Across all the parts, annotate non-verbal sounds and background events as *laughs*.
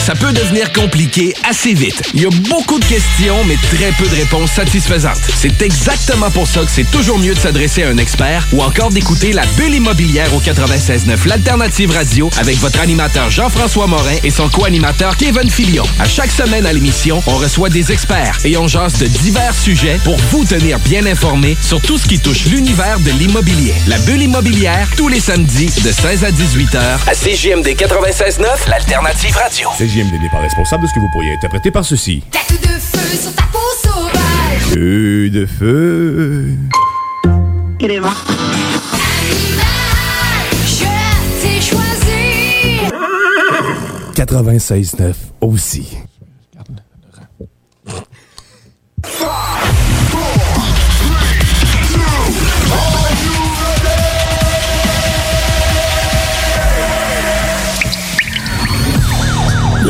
Ça peut devenir compliqué assez vite. Il y a beaucoup de questions, mais très peu de réponses satisfaisantes. C'est exactement pour ça que c'est toujours mieux de s'adresser à un expert ou encore d'écouter la bulle immobilière au 96.9 l'alternative radio avec votre animateur Jean-François Morin et son co-animateur Kevin Filion. À chaque semaine à l'émission, on reçoit des experts et on jase de divers sujets pour vous tenir bien informé sur tout ce qui touche l'univers de l'immobilier. La bulle immobilière, tous les samedis de 16 à 18 heures à CJMD 96.9, l'alternative radio. CJMD n'est pas responsable de ce que vous pourriez interpréter par ceci. Tête de feu sur ta peau sauvage. Feu de feu. Il est mort. Je t'ai choisi. 96.9 aussi.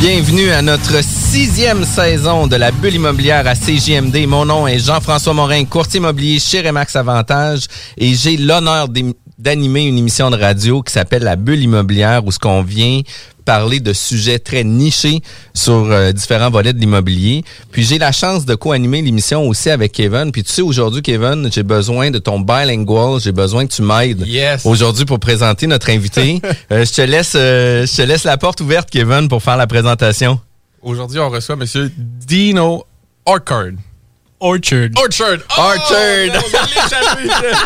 Bienvenue à notre sixième saison de la bulle immobilière à CJMD. Mon nom est Jean-François Morin, courtier immobilier chez Remax Avantage et j'ai l'honneur d'animer une émission de radio qui s'appelle La bulle immobilière où ce qu'on vient parler de sujets très nichés sur euh, différents volets de l'immobilier. Puis j'ai la chance de co-animer l'émission aussi avec Kevin. Puis tu sais, aujourd'hui, Kevin, j'ai besoin de ton bilingual. J'ai besoin que tu m'aides Yes. aujourd'hui pour présenter notre invité. *laughs* Euh, je te laisse, euh, je te laisse la porte ouverte, Kevin, pour faire la présentation. Aujourd'hui, on reçoit Monsieur Dino Orchard. Orchard. Orchard! Oh, Orchard. on vient de l'échapper.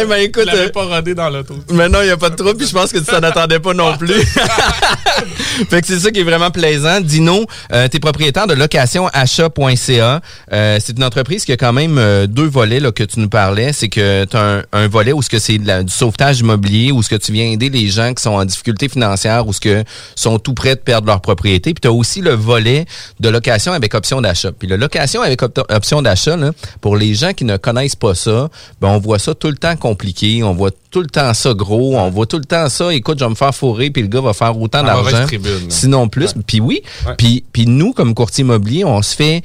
Eh ben écoute, Je pas rodé dans l'auto. Maintenant, il n'y a pas de trouble, puis je pense que tu t'en attendais pas non plus. *laughs* fait que c'est ça qui est vraiment plaisant. Dino, euh, tu es propriétaire de locationachat.ca. Euh, c'est une entreprise qui a quand même euh, deux volets là, que tu nous parlais. C'est que tu as un, un volet où ce que c'est du sauvetage immobilier, où ce que tu viens aider les gens qui sont en difficulté financière, où ce que sont tout près de perdre leur propriété. Puis tu as aussi le volet de location avec option d'achat. Puis la location avec op- option d'achat, pour les gens qui ne connaissent pas ça, ben on voit ça tout le temps compliqué, on voit tout le temps ça gros, on voit tout le temps ça, écoute, je vais me faire fourrer, puis le gars va faire autant mauvaise d'argent, sinon plus. Puis oui, Ouais. puis nous, comme courtier immobilier, on se fait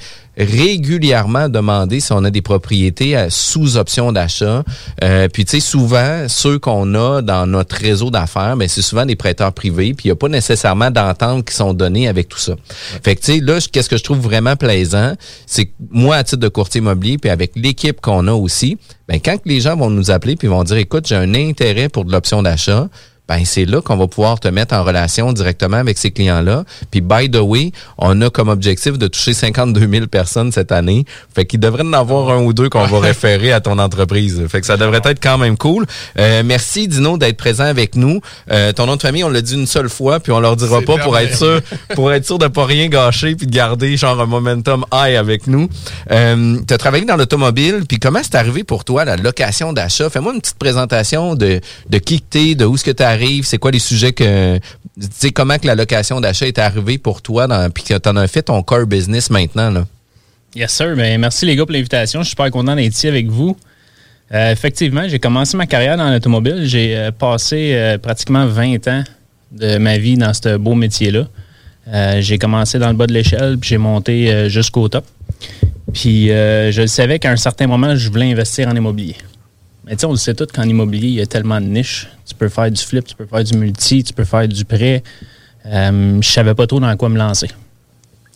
régulièrement demander si on a des propriétés à- sous option d'achat. Euh, puis tu sais, souvent, ceux qu'on a dans notre réseau d'affaires, ben c'est souvent des prêteurs privés, puis il n'y a pas nécessairement d'entente qui sont données avec tout ça. Fait que tu sais, là, qu'est-ce que je trouve vraiment plaisant, c'est que moi, à titre de courtier immobilier, puis avec l'équipe qu'on a aussi, ben quand les gens vont nous appeler puis vont dire, écoute, j'ai un intérêt pour de l'option d'achat, ben c'est là qu'on va pouvoir te mettre en relation directement avec ces clients-là. Puis by the way, on a comme objectif de toucher 52 000 personnes cette année. Fait qu'il devrait en avoir un ou deux qu'on va *laughs* référer à ton entreprise. Fait que ça devrait être quand même cool. Euh, merci Dino d'être présent avec nous. Euh, ton nom de famille, on l'a dit une seule fois, puis on leur dira pas pour être sûr, pour être sûr de pas rien gâcher puis de garder genre un momentum high avec nous. Euh, tu as travaillé dans l'automobile, puis comment c'est arrivé pour toi la location d'achat? Fais-moi une petite présentation de de qui que t'es, de où ce que tu C'est quoi les sujets que... Tu sais, comment que la location d'achat est arrivée pour toi, puis que tu en as fait ton core business maintenant, là? Yes, sir. Ben, merci les gars pour l'invitation. Je suis super content d'être ici avec vous. Euh, effectivement, j'ai commencé ma carrière dans l'automobile. J'ai euh, passé euh, pratiquement 20 ans de ma vie dans ce beau métier-là. Euh, j'ai commencé dans le bas de l'échelle, puis j'ai monté jusqu'au top. Puis je le savais qu'à un certain moment, je voulais investir en immobilier. Mais tu sais, on le sait tout qu'en immobilier, il y a tellement de niches. Tu peux faire du flip, tu peux faire du multi, tu peux faire du prêt. Euh, je savais pas trop dans quoi me lancer.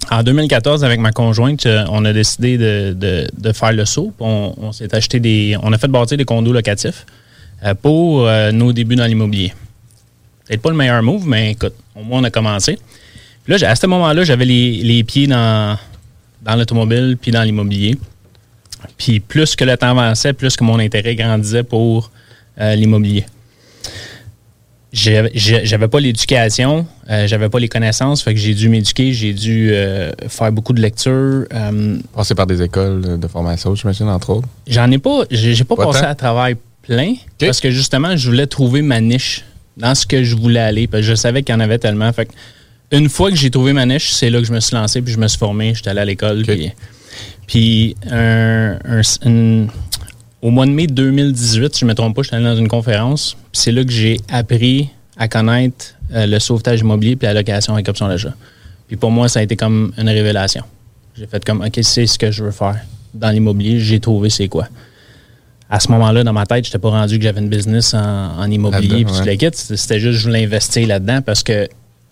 En 2014, avec ma conjointe, euh, on a décidé de, de- de faire le saut. On, s'est acheté des. On a fait bâtir des condos locatifs euh, pour euh, nos débuts dans l'immobilier. Peut-être pas le meilleur move, mais écoute, au moins on a commencé. Puis là, à ce moment-là, j'avais les, les pieds dans, dans l'automobile puis dans l'immobilier. Puis plus que le temps avançait, plus que mon intérêt grandissait pour euh, l'immobilier. J'avais pas l'éducation, euh, j'avais pas les connaissances, fait que j'ai dû m'éduquer, j'ai dû euh, faire beaucoup de lectures. Passer par des écoles de formation, j'imagine, entre autres. J'en ai pas, j'ai pas Pas passé tant? à travers plein parce que justement, je voulais trouver ma niche dans ce que je voulais aller. Parce que je savais qu'il y en avait tellement. Fait que une fois que j'ai trouvé ma niche, c'est là que je me suis lancé puis je me suis formé. J'étais allé à l'école. Puis, puis un- un- une- au mois de mai 2018, si je ne me trompe pas, j'étais allé dans une conférence. Puis c'est là que j'ai appris à connaître euh, le sauvetage immobilier puis la location avec option d'achat. Puis pour moi, ça a été comme une révélation. J'ai fait comme, OK, c'est ce que je veux faire dans l'immobilier. J'ai trouvé c'est quoi. À ce moment-là, dans ma tête, je n'étais pas rendu que j'avais une business en, en immobilier. Puis ouais. je le quitte. C'était juste, je voulais investir là-dedans parce que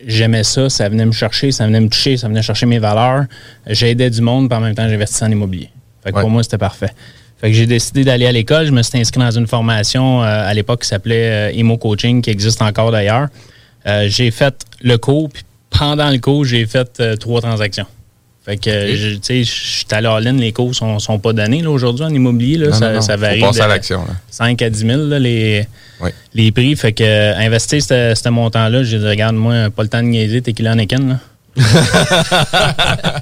j'aimais ça. Ça venait me chercher, ça venait me toucher, ça venait chercher mes valeurs. J'aidais du monde, puis en même temps, j'investissais en immobilier. Fait que Ouais. pour moi, c'était parfait. Fait que j'ai décidé d'aller à l'école. Je me suis inscrit dans une formation euh, à l'époque qui s'appelait euh, Emo Coaching, qui existe encore d'ailleurs. Euh, j'ai fait le cours, puis pendant le cours, j'ai fait euh, trois transactions. Fait que, je- tu sais, je suis allé all-in, les cours sont, sont pas donnés là, aujourd'hui en immobilier. Là, Non, ça, non, non. ça Faut varie. de à l'action, là. 5 à 10 000 là, les, Oui. les prix. Fait que investir ce montant-là, dit, regarde, moi, pas le temps de niaiser, t'es qu'il en Eken, là. *laughs*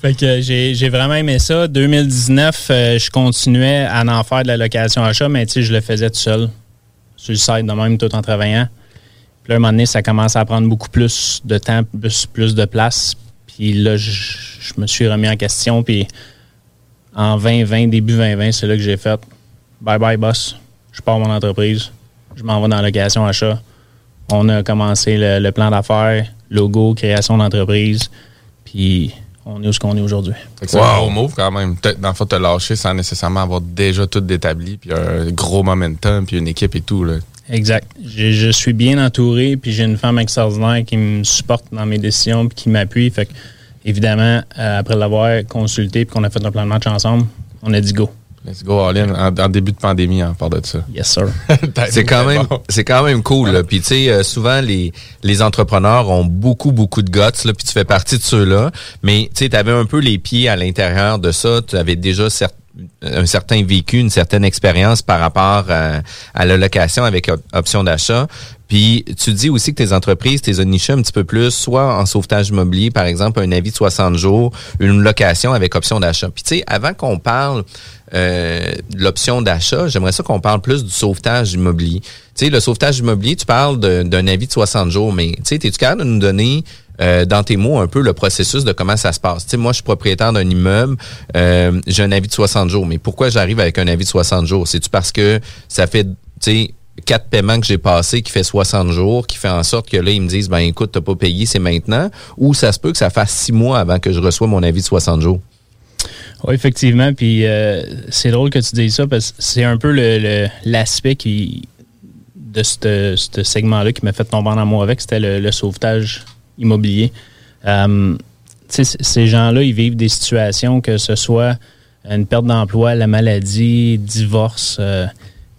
Fait que j'ai j'ai vraiment aimé ça. 2019, euh, je continuais à en faire de la location achat, mais tu sais, je le faisais tout seul. Sur le site de même, tout en travaillant. Puis là, à un moment donné, ça commence à prendre beaucoup plus de temps, plus, plus de place. Puis là, je, je me suis remis en question. Puis en 2020, début 2020, c'est là que j'ai fait bye bye, boss. Je pars mon entreprise. Je m'en vais dans la location achat. On a commencé le, le plan d'affaires, logo, création d'entreprise. Puis on est où ce qu'on est aujourd'hui. Gros move quand même. Peut-être, dans le fond, te lâcher sans nécessairement avoir déjà tout établi, puis un gros momentum, puis une équipe et tout. Là. Exact. Je, je suis bien entouré, puis j'ai une femme extraordinaire qui me supporte dans mes décisions, puis qui m'appuie. Fait que, évidemment, euh, après l'avoir consulté, puis qu'on a fait un plan de match ensemble, on a dit go. Let's go all in. En, en début de pandémie, on parle de ça. Yes, sir. *laughs* C'est quand même, c'est quand même cool. là. Puis tu sais, euh, souvent les les entrepreneurs ont beaucoup beaucoup de guts là, puis tu fais partie de ceux-là. Mais tu sais, avais un peu les pieds à l'intérieur de ça. Tu avais déjà cer- un certain vécu, une certaine expérience par rapport à, à la location avec op- option d'achat. Puis tu dis aussi que tes entreprises, tes nichées un petit peu plus, soit en sauvetage immobilier, par exemple, un avis de 60 jours, une location avec option d'achat. Puis tu sais, avant qu'on parle euh, de l'option d'achat, j'aimerais ça qu'on parle plus du sauvetage immobilier. Tu sais, le sauvetage immobilier, tu parles d'un avis de 60 jours, mais tu sais, es-tu capable de nous donner euh, dans tes mots un peu le processus de comment ça se passe? Tu moi, je suis propriétaire d'un immeuble, euh, j'ai un avis de 60 jours, mais pourquoi j'arrive avec un avis de 60 jours? C'est-tu parce que ça fait, tu quatre paiements que j'ai passés qui fait 60 jours, qui fait en sorte que là, ils me disent, ben écoute, t'as pas payé, c'est maintenant, ou ça se peut que ça fasse six mois avant que je reçois mon avis de 60 jours? Oui, effectivement. Puis euh, c'est drôle que tu dises ça parce que c'est un peu le- le- l'aspect qui de ce ce segment-là qui m'a fait tomber en amour avec, c'était le, le sauvetage immobilier. Euh, ces gens-là, ils vivent des situations que ce soit une perte d'emploi, la maladie, divorce, euh,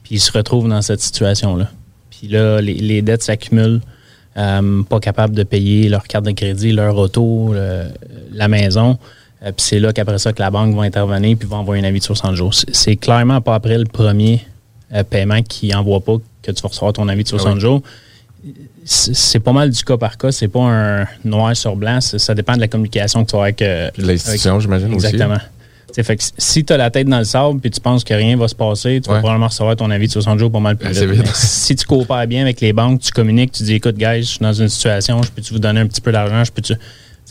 puis ils se retrouvent dans cette situation-là. Puis là, les, les dettes s'accumulent, euh, pas capables de payer leur carte de crédit, leur auto, le- la maison. Euh, puis c'est là qu'après ça que la banque va intervenir puis va envoyer un avis de 60 jours. C'est- clairement pas après le premier paiement qui envoie pas que tu vas recevoir ton avis de 60 Ah oui. jours. C'est pas mal du cas par cas. C'est pas un noir sur blanc. Ça dépend de la communication que tu as avec, euh, l'institution, j'imagine, aussi. Exactement. T'sais, fait que si tu as la tête dans le sable puis tu penses que rien va se passer, tu vas Ouais. probablement recevoir ton avis de 60 jours pas mal plus Assez vite. si tu coopères bien avec les banques, tu communiques, tu dis écoute, guys, je suis dans une situation, je peux-tu vous donner un petit peu d'argent, je peux-tu.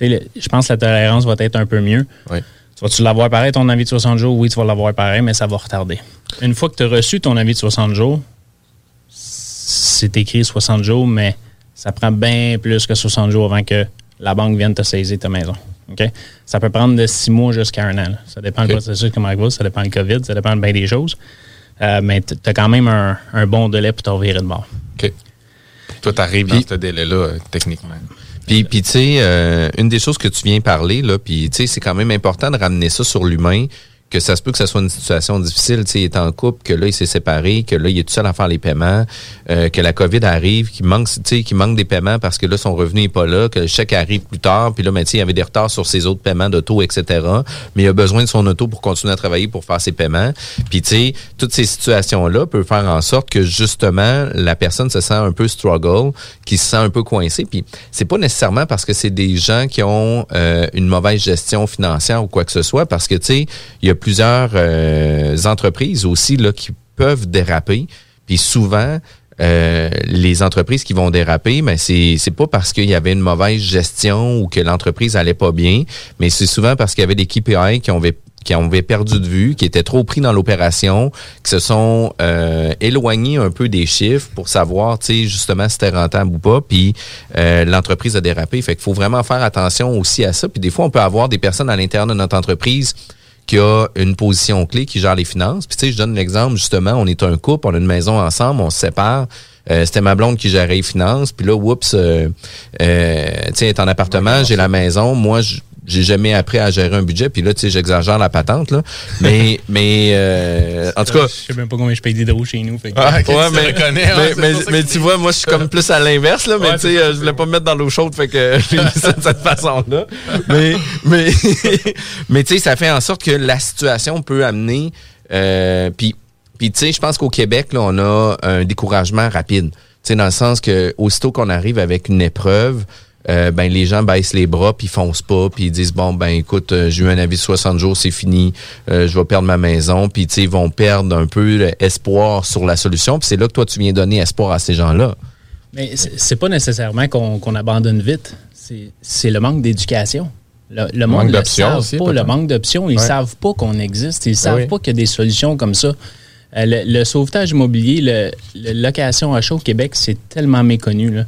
Je pense que la tolérance va être un peu mieux. Oui. Tu vas-tu l'avoir pareil, ton avis de 60 jours? Oui, tu vas l'avoir pareil, mais ça va retarder. Une fois que tu as reçu ton avis de 60 jours, c'est écrit 60 jours, mais ça prend bien plus que 60 jours avant que la banque vienne te saisir ta maison. OK? Ça peut prendre de 6 mois jusqu'à un an. là. Ça dépend du OK. processus comment il va, ça dépend du COVID, ça dépend de bien des choses. Euh, mais tu as quand même un, un bon délai pour te revirer de bord. OK. Toi, t'arrives dans ce délai-là, euh, techniquement. Puis, puis tu sais, euh, une des choses que tu viens parler, là, puis tu sais, c'est quand même important de ramener ça sur l'humain, que ça se peut que ça soit une situation difficile, tu sais, il est en couple, que là, il s'est séparé, que là, il est tout seul à faire les paiements, euh, que la COVID arrive, qu'il manque, tu sais, qu'il manque des paiements parce que là, son revenu est pas là, que le chèque arrive plus tard, puis là, ben, tu sais, il y avait des retards sur ses autres paiements d'auto, etc. Mais il a besoin de son auto pour continuer à travailler, pour faire ses paiements. Puis, tu sais, toutes ces situations-là peuvent faire en sorte que, justement, la personne se sent un peu struggle, qui se sent un peu coincé. Puis, c'est pas nécessairement parce que c'est des gens qui ont euh, une mauvaise gestion financière ou quoi que ce soit, parce que, tu sais, il y a plusieurs euh, entreprises aussi là qui peuvent déraper. Puis souvent, euh, les entreprises qui vont déraper, mais c'est c'est pas parce qu'il y avait une mauvaise gestion ou que l'entreprise allait pas bien, mais c'est souvent parce qu'il y avait des KPI qui ont qui avaient perdu de vue, qui étaient trop pris dans l'opération, qui se sont euh, éloignés un peu des chiffres pour savoir, tu sais, justement, si c'était rentable ou pas, puis euh, l'entreprise a dérapé. Fait qu'il faut vraiment faire attention aussi à ça. Puis des fois, on peut avoir des personnes à l'intérieur de notre entreprise qui a une position clé, qui gère les finances. Puis tu sais, je donne l'exemple, justement, on est un couple, on a une maison ensemble, on se sépare. Euh, c'était ma blonde qui gérait les finances. Puis là, oups, euh, euh, tu sais, elle est en appartement, j'ai la maison. Moi, je- j'ai jamais appris à gérer un budget. Puis là, tu sais, j'exagère la patente, là. Mais, *laughs* mais euh, en tout cas... Je sais même pas combien je paye d'hydro chez nous. fait que- Ah, Ouais, tu te mais, reconnais, mais, tu vois, moi, je suis comme plus à l'inverse, là, mais Ouais, tu sais, euh, je voulais pas me mettre dans l'eau chaude, fait que *laughs* j'ai mis ça de cette façon-là. *laughs* Mais, mais, mais tu sais, ça fait en sorte que la situation peut amener, euh, puis, puis tu sais, je pense qu'au Québec, là, on a un découragement rapide. Tu sais, dans le sens que aussitôt qu'on arrive avec une épreuve, euh, ben les gens baissent les bras puis foncent pas puis ils disent bon ben écoute euh, j'ai eu un avis de 60 jours c'est fini euh, je vais perdre ma maison puis tu sais ils vont perdre un peu l'espoir sur la solution puis c'est là que toi tu viens donner espoir à ces gens là Mais c'est pas nécessairement qu'on abandonne vite. C'est c'est le manque d'éducation. Le, le monde Manque le d'options savent aussi, pas. Le manque d'options, ils Ouais. savent pas qu'on existe. Ils savent oui. pas qu'il y a des solutions comme ça. Euh, le, le sauvetage immobilier, le, le location achat au Québec, c'est tellement méconnu. là.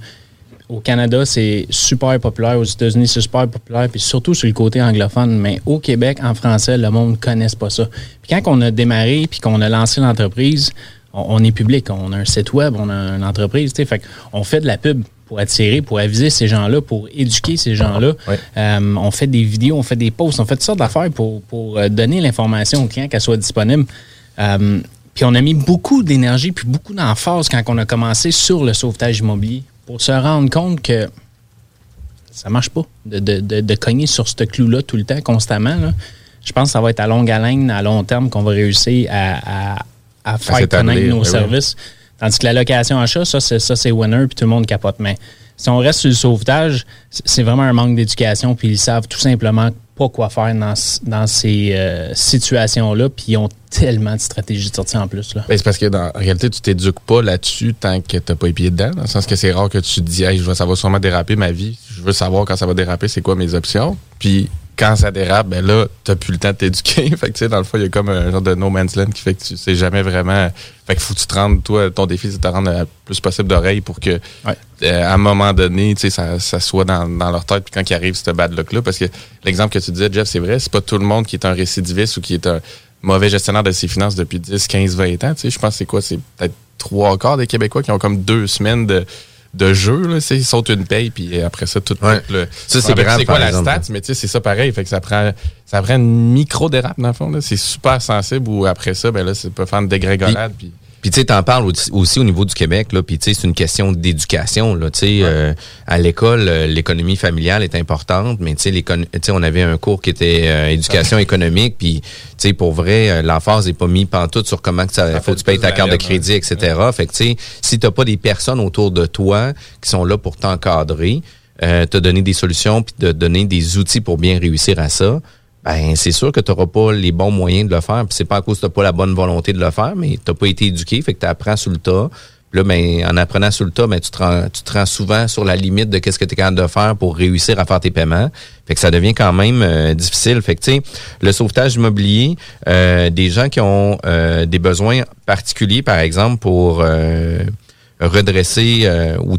Au Canada, c'est super populaire. Aux États-Unis, c'est super populaire. Puis surtout sur le côté anglophone. Mais au Québec, en français, le monde ne connaisse pas ça. Puis quand on a démarré puis qu'on a lancé l'entreprise, on, on est public. On a un site web, on a une entreprise. Fait on fait de la pub pour attirer, pour aviser ces gens-là, pour éduquer ces gens-là. Ouais. Euh, on fait des vidéos, on fait des posts, on fait toutes sortes d'affaires pour, pour euh, donner l'information aux clients qu'elle soit disponible. Euh, puis on a mis beaucoup d'énergie puis beaucoup d'emphase quand on a commencé sur le sauvetage immobilier pour se rendre compte que ça marche pas de, de, de, de cogner sur ce clou-là tout le temps, constamment. là. Je pense que ça va être à longue haleine, à long terme, qu'on va réussir à, à, à faire connaître nos ben oui. services. Tandis que la location achat, ça, c'est, ça, c'est winner, puis tout le monde capote. Mais si on reste sur le sauvetage, c'est vraiment un manque d'éducation, puis ils savent tout simplement pas quoi faire dans, dans ces euh, situations-là, puis ils ont tellement de stratégies de sortie en plus. Là. Ben, c'est parce que en réalité, tu t'éduques pas là-dessus tant que t'as pas les pieds dedans. Dans le sens que c'est rare que tu te dis, hey, je ça va sûrement déraper ma vie. Je veux savoir quand ça va déraper, c'est quoi mes options. Puis quand ça dérape, ben là, t'as plus le temps de t'éduquer. *laughs* fait que tu sais, dans le fond, il y a comme un genre de no man's land qui fait que tu sais jamais vraiment. Fait que faut que tu te rendes, toi, ton défi, c'est de te rendre le plus possible d'oreilles pour que Ouais. euh, à un moment donné, tu sais, ça, ça soit dans, dans leur tête. Puis quand ils arrivent, ce bad luck-là, parce que l'exemple que tu disais, Jeff, c'est vrai, c'est pas tout le monde qui est un récidiviste ou qui est un mauvais gestionnaire de ses finances depuis 10, 15, 20 ans. Tu sais, je pense que c'est quoi? C'est peut-être trois quarts des Québécois qui ont comme deux semaines de, de jeu. Là, ils sautent une paye, puis après ça, tout, Ouais. tout le. Ça, c'est me rappelle grave, C'est quoi la exemple. stat? Mais tu sais, c'est ça pareil. Fait que ça prend, ça prend une micro-dérape, dans le fond. là. C'est super sensible, ou après ça, ben là, ça peut faire une dégringolade. Puis, Puis tu sais, t'en parles aussi, au niveau du Québec, là. Puis tu sais, c'est une question d'éducation, là. Tu sais, euh, à l'école, euh, l'économie familiale est importante, mais tu sais, on avait un cours qui était euh, éducation économique, puis tu sais, pour vrai, euh, l'emphase est pas mis pantoute sur comment que ça, Ça faut que tu payes ta carte de variable, crédit, etc. Fait que tu sais, si t'as pas des personnes autour de toi qui sont là pour t'encadrer, euh, te donner des solutions, puis te donner des outils pour bien réussir à ça. Ben c'est sûr que tu n'auras pas les bons moyens de le faire. Puis c'est pas à cause que tu pas la bonne volonté de le faire, mais tu pas été éduqué, fait que tu apprends sur le tas. Puis Là, ben, en apprenant sur le tas, ben, tu, te rends, tu te rends souvent sur la limite de qu'est-ce que tu es capable de faire pour réussir à faire tes paiements. Fait que ça devient quand même euh, difficile. Fait que, le sauvetage immobilier, euh, des gens qui ont euh, des besoins particuliers, par exemple, pour euh, redresser ou,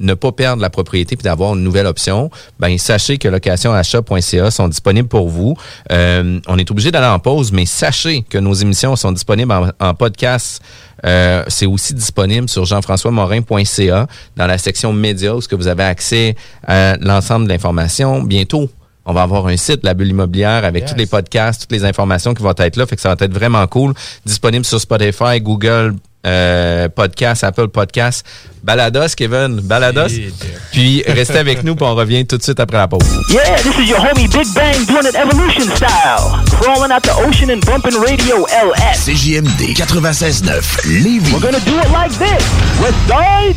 ne pas perdre la propriété puis d'avoir une nouvelle option, ben sachez que locationachat.ca sont disponibles pour vous. Euh, on est obligé d'aller en pause, mais sachez que nos émissions sont disponibles en, en podcast. Euh, c'est aussi disponible sur jean-françois-morin.ca dans la section médias où ce que vous avez accès à l'ensemble de l'information. Bientôt, on va avoir un site, la bulle immobilière, avec tous les podcasts, toutes les informations qui vont être là. Fait que ça va être vraiment cool. Disponible sur Spotify, Google euh, Podcast, Apple Podcast. Balados, Kevin. Balados. Puis restez avec nous, puis on revient tout de suite après la pause. Yeah, this is your homie Big Bang doing it evolution style. Crawling out the ocean and bumping radio LS. CJMD 96.9 Lévis. We're gonna do it like this. Side.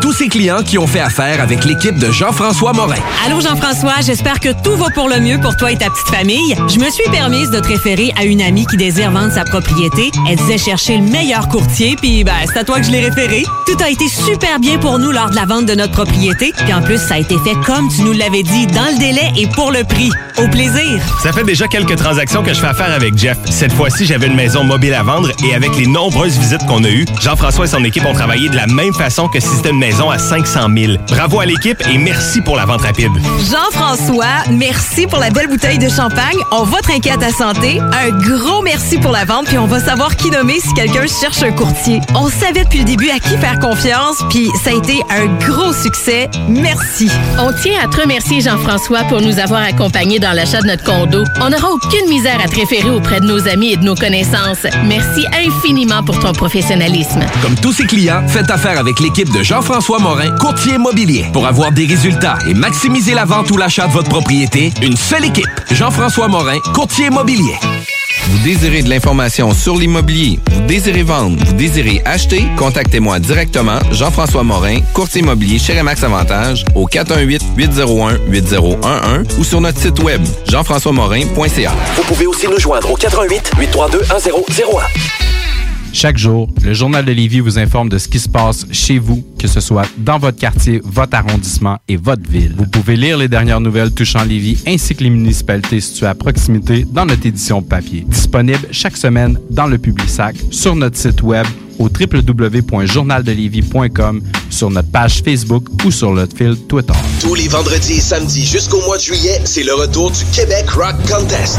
tous ces clients qui ont fait affaire avec l'équipe de Jean-François Morin. Allô Jean-François, j'espère que tout va pour le mieux pour toi et ta petite famille. Je me suis permise de te référer à une amie qui désire vendre sa propriété. Elle disait chercher le meilleur courtier, puis ben, c'est à toi que je l'ai référé. Tout a été super bien pour nous lors de la vente de notre propriété, puis en plus, ça a été fait comme tu nous l'avais dit, dans le délai et pour le prix. Au plaisir! Ça fait déjà quelques transactions que je fais affaire avec Jeff. Cette fois-ci, j'avais une maison mobile à vendre et avec les nombreuses visites qu'on a eues, Jean-François et son équipe ont travaillé de la même façon que une maison à 500 000. Bravo à l'équipe et merci pour la vente rapide. Jean-François, merci pour la belle bouteille de champagne. On va trinquer à ta santé. Un gros merci pour la vente, puis on va savoir qui nommer si quelqu'un cherche un courtier. On savait depuis le début à qui faire confiance, puis ça a été un gros succès. Merci. On tient à te remercier, Jean-François, pour nous avoir accompagnés dans l'achat de notre condo. On n'aura aucune misère à te référer auprès de nos amis et de nos connaissances. Merci infiniment pour ton professionnalisme. Comme tous ses clients, faites affaire avec l'équipe de Jean-François Morin, courtier immobilier. Pour avoir des résultats et maximiser la vente ou l'achat de votre propriété, une seule équipe. Jean-François Morin, courtier immobilier. Vous désirez de l'information sur l'immobilier, vous désirez vendre, vous désirez acheter, contactez-moi directement, Jean-François Morin, courtier immobilier chez Remax Avantage, au 418-801-8011 ou sur notre site web, jean-françois-morin.ca. Vous pouvez aussi nous joindre au 88 832 1001. Chaque jour, le Journal de Lévis vous informe de ce qui se passe chez vous, que ce soit dans votre quartier, votre arrondissement et votre ville. Vous pouvez lire les dernières nouvelles touchant Lévis ainsi que les municipalités situées à proximité dans notre édition papier. Disponible chaque semaine dans le Publisac, sur notre site web au www.journaldelévis.com, sur notre page Facebook ou sur notre fil Twitter. Tous les vendredis et samedis jusqu'au mois de juillet, c'est le retour du Québec Rock Contest.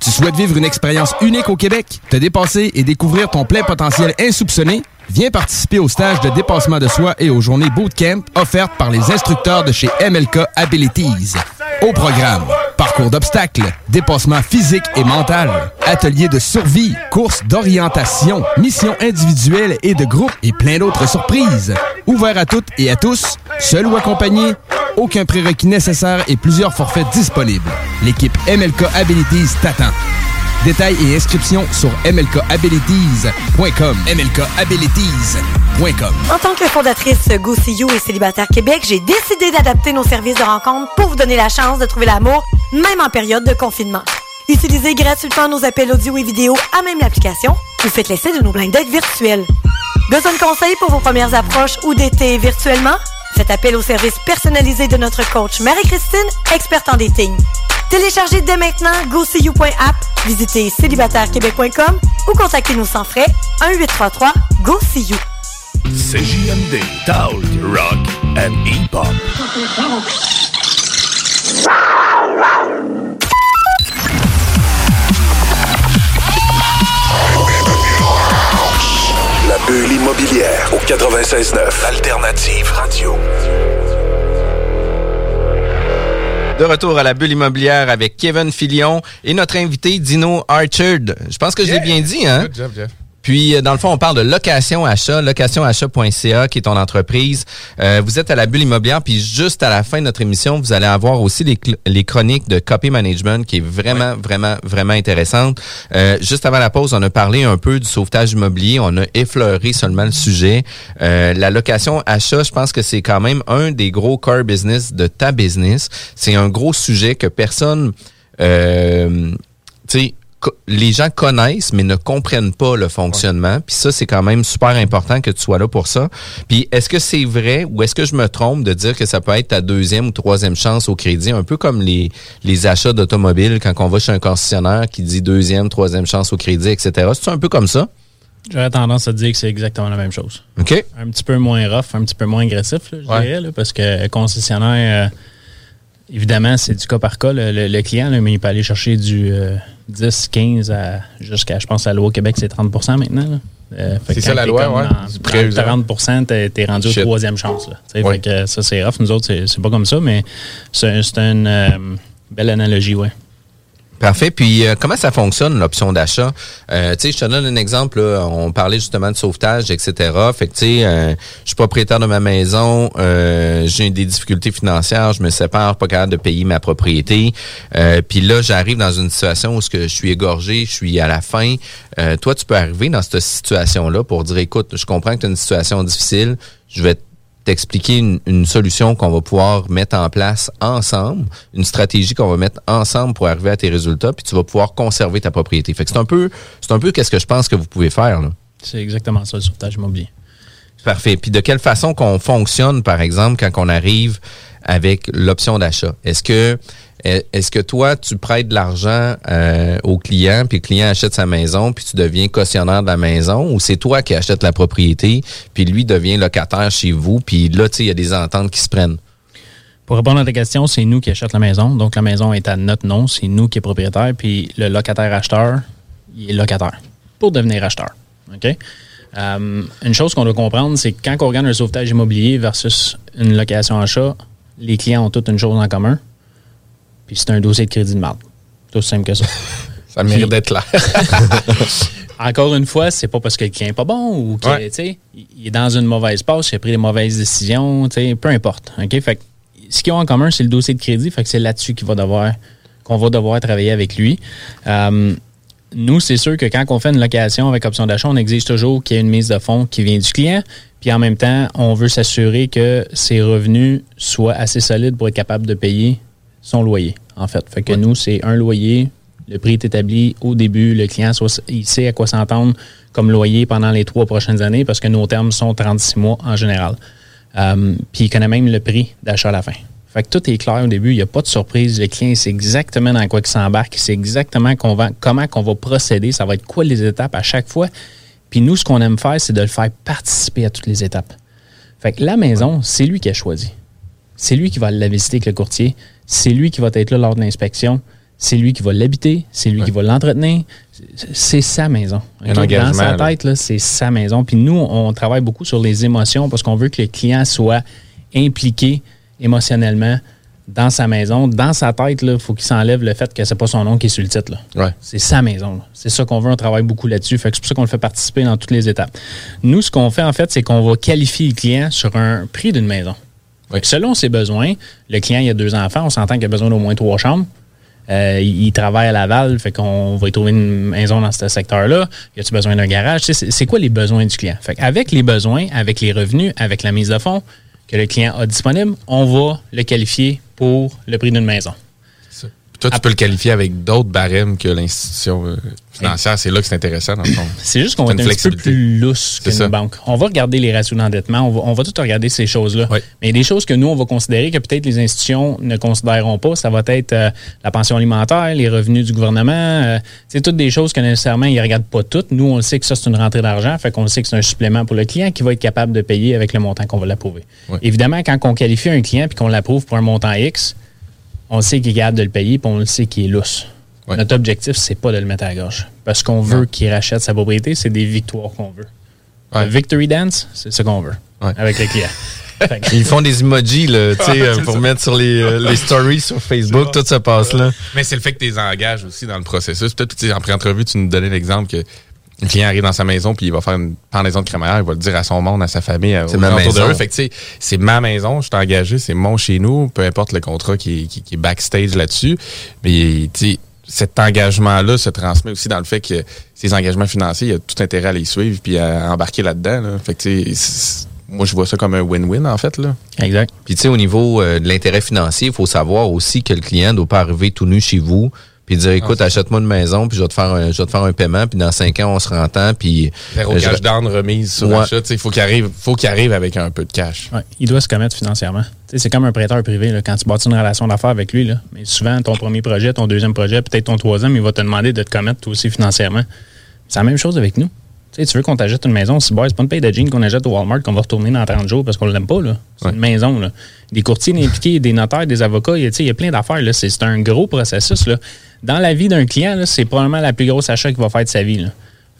Tu souhaites vivre une expérience unique au Québec, te dépasser et découvrir ton plein potentiel insoupçonné? Viens participer au stage de dépassement de soi et aux journées bootcamp offertes par les instructeurs de chez MLK Abilities. Au programme, parcours d'obstacles, dépassement physique et mental, ateliers de survie, courses d'orientation, missions individuelles et de groupe et plein d'autres surprises. Ouvert à toutes et à tous, seul ou accompagné, aucun prérequis nécessaire et plusieurs forfaits disponibles. L'équipe MLK Abilities t'attend. Détails et inscriptions sur mlkabilities.com. mlkabilities.com. En tant que fondatrice Go See You et Célibataire Québec, j'ai décidé d'adapter nos services de rencontre pour vous donner la chance de trouver l'amour, même en période de confinement. Utilisez gratuitement nos appels audio et vidéo à même l'application ou faites l'essai de nos blind dates virtuels. Besoin de conseils pour vos premières approches ou d'été virtuellement? Faites appel au service personnalisé de notre coach Marie-Christine, experte en dating. Téléchargez dès maintenant GoSeeYou.app, visitez célibatairequebec.com ou contactez-nous sans frais 1-833-GO-SEE-YOU. CJMD, Talk, Rock and Hip-Hop. Bulle immobilière au 96.9 Alternative Radio. De retour à la bulle immobilière avec Kevin Filion et notre invité Dino Archard. Je pense que je l'ai bien dit, hein? Good job, Jeff. Puis, euh, dans le fond, on parle de location achat, locationachat.ca, qui est ton entreprise. Euh, vous êtes à la bulle immobilière, puis juste à la fin de notre émission, vous allez avoir aussi les, chroniques de copy management, qui est vraiment, vraiment, vraiment intéressante. Euh, juste avant la pause, on a parlé un peu du sauvetage immobilier. On a effleuré seulement le sujet. Euh, la location achat, je pense que c'est quand même un des gros core business de ta business. C'est un gros sujet que personne, euh, tu sais, les gens connaissent mais ne comprennent pas le fonctionnement. Puis ça, c'est quand même super important que tu sois là pour ça. Puis est-ce que c'est vrai ou est-ce que je me trompe de dire que ça peut être ta deuxième ou troisième chance au crédit, un peu comme les, les achats d'automobiles quand on va chez un concessionnaire qui dit deuxième, troisième chance au crédit, etc. C'est un peu comme ça? J'aurais tendance à dire que c'est exactement la même chose. OK. Un petit peu moins rough, un petit peu moins agressif, là, je Ouais. dirais, là, parce que concessionnaire, euh, évidemment, c'est du cas par cas. Le, le- le client, là, mais il peut aller chercher du euh, 10, 15 à jusqu'à, je pense, à la loi au Québec, c'est 30% maintenant. Euh, C'est ça, la loi, ouais. dans- Du dans prêt usant. 30 t'es, rendu Shit. au troisième chance. Là. Ouais. fait que ça, c'est rough. Nous autres, c'est, pas comme ça, mais c'est, c'est une euh, belle analogie, ouais. Parfait. Puis euh, comment ça fonctionne l'option d'achat? Euh, Tu sais, je te donne un exemple. là. On parlait justement de sauvetage, etc. Fait que tu sais, euh, je suis propriétaire de ma maison, euh, j'ai des difficultés financières, je me sépare, pas capable de payer ma propriété. Euh, Puis là, j'arrive dans une situation où ce que je suis égorgé, je suis à la fin. Euh, toi, tu peux arriver dans cette situation-là pour dire, écoute, je comprends que tu as une situation difficile, je vais t'expliquer une, une solution qu'on va pouvoir mettre en place ensemble, une stratégie qu'on va mettre ensemble pour arriver à tes résultats, puis tu vas pouvoir conserver ta propriété. Fait que c'est un peu, c'est un peu qu'est-ce que je pense que vous pouvez faire. Là. C'est exactement ça, le sauvetage immobilier. Parfait. Puis de quelle façon qu'on fonctionne, par exemple, quand on arrive avec l'option d'achat? Est-ce que est-ce que toi, tu prêtes de l'argent euh, au client, puis le client achète sa maison, puis tu deviens cautionnaire de la maison, ou c'est toi qui achètes la propriété, puis lui devient locataire chez vous, puis là, tu sais, il y a des ententes qui se prennent? Pour répondre à ta question, c'est nous qui achetons la maison. Donc, la maison est à notre nom. C'est nous qui est propriétaire. Puis, le locataire-acheteur, il est locataire pour devenir acheteur. OK? Euh, une chose qu'on doit comprendre, c'est que quand on regarde un sauvetage immobilier versus une location-achat, les clients ont toutes une chose en commun. Puis, c'est un dossier de crédit de marde. C'est aussi simple que ça. *laughs* Ça mérite d'être clair. *laughs* Encore une fois, c'est pas parce que le client est pas bon ou qu'il Ouais. il est dans une mauvaise passe, il a pris des mauvaises décisions, peu importe. OK? Fait que ce qu'ils ont en commun, c'est le dossier de crédit. Fait que c'est là-dessus qu'il va devoir, qu'on va devoir travailler avec lui. Euh, nous, c'est sûr que quand on fait une location avec option d'achat, on exige toujours qu'il y ait une mise de fonds qui vient du client. Puis en même temps, on veut s'assurer que ses revenus soient assez solides pour être capable de payer son loyer, en fait. Fait que nous, c'est un loyer, le prix est établi au début, le client soit, il sait à quoi s'entendre comme loyer pendant les trois prochaines années parce que nos termes sont 36 mois en général. Euh, puis il connaît même le prix d'achat à la fin. Fait que tout est clair au début, il n'y a pas de surprise. Le client sait exactement dans quoi il s'embarque, il sait exactement qu'on va, comment qu'on va procéder, ça va être quoi les étapes à chaque fois. Puis nous, ce qu'on aime faire, c'est de le faire participer à toutes les étapes. Fait que la maison, c'est lui qui a choisi. C'est lui qui va la visiter avec le courtier. C'est lui qui va être là lors de l'inspection. C'est lui qui va l'habiter. C'est lui qui va l'entretenir. C'est- sa maison. Un? Dans sa tête, là, c'est sa maison. Puis nous, on travaille beaucoup sur les émotions parce qu'on veut que le client soit impliqué émotionnellement dans sa maison. Dans sa tête, il faut qu'il s'enlève le fait que c'est pas son nom qui est sur le titre. C'est sa maison. C'est ça qu'on veut. On travaille beaucoup là-dessus. Fait C'est pour ça qu'on le fait participer dans toutes les étapes. Nous, ce qu'on fait, en fait, c'est qu'on va qualifier le client sur un prix d'une maison. Selon ses besoins, le client, il a deux enfants. On s'entend qu'il a besoin d'au moins trois chambres. Euh, il il travaille à Laval, fait qu'on va y trouver une maison dans ce secteur-là. Y a-tu besoin d'un garage? C'est c'est quoi les besoins du client? Fait avec les besoins, avec les revenus, avec la mise de fonds que le client a disponible, on va le qualifier pour le prix d'une maison. Toi, tu peux le qualifier avec d'autres barèmes que l'institution euh, financière. C'est là que c'est intéressant, dans le fond. C'est juste qu'on va être un petit peu plus lousse C'est qu'une ça. banque. On va regarder les ratios d'endettement, on va, on va tout regarder ces choses-là. Mais il y a des choses que nous, on va considérer que peut-être les institutions ne considéreront pas. Ça va être euh, la pension alimentaire, les revenus du gouvernement. euh, c'est toutes des choses que nécessairement, ils ne regardent pas toutes. Nous, on le sait que ça, c'est une rentrée d'argent. Fait qu'on le sait que c'est un supplément pour le client qui va être capable de payer avec le montant qu'on va l'approuver. Évidemment, quand on qualifie un client puis qu'on l'approuve pour un montant X, on sait qu'il est capable de le payer puis on le sait qu'il est lousse. Notre objectif, c'est pas de le mettre à la gorge. Parce qu'on veut qu'il rachète sa propriété, c'est des victoires qu'on veut. Le victory dance, c'est ce qu'on veut avec le client. *laughs* Fait que- Ils font des emojis là, euh, pour ça. mettre sur les, euh, les stories sur Facebook, tout se passe là. Mais c'est le fait que tu les engages aussi dans le processus. Peut-être, en pré-entrevue, tu nous donnais l'exemple que le client arrive dans sa maison puis il va faire une pendaison de crémaillère, il va le dire à son monde, à sa famille, aux C'est ma autour de eux. Fait que, tu sais, c'est ma maison, je suis engagé, c'est mon chez nous, peu importe le contrat qui est, qui- qui est backstage là-dessus. Mais, tu sais, cet engagement-là se transmet aussi dans le fait que ces engagements financiers, il y a tout intérêt à les suivre puis à embarquer là-dedans. là. Fait que, tu sais, c'est- moi, je vois ça comme un win-win, en fait, là. Exact. Puis tu sais, au niveau euh, de l'intérêt financier, il faut savoir aussi que le client ne doit pas arriver tout nu chez vous puis dire écoute, achète-moi une maison, puis je vais te faire un, je vais te faire un paiement, puis dans cinq ans, on se rentend, puis Zéro euh, je- cash down remise sur Ouais. l'achat. Tu sais, Il faut qu'il arrive, faut qu'il arrive avec un peu de cash. Ouais, il doit se commettre financièrement. Tu sais, C'est comme un prêteur privé. là, quand tu bâtis une relation d'affaires avec lui, là, mais souvent, ton premier projet, ton deuxième projet, peut-être ton troisième, il va te demander de te commettre toi aussi financièrement. C'est la même chose avec nous. Tu sais, tu veux qu'on t'achète une maison, c'est pas une paye de jeans qu'on achète au Walmart qu'on va retourner dans 30 jours parce qu'on l'aime pas. là. C'est une maison. Là. Des courtiers impliqués, des notaires, des avocats, il y a, tu sais, il y a plein d'affaires. là. C'est un gros processus. Là. Dans la vie d'un client, c'est probablement la plus grosse achat qu'il va faire de sa vie. Là.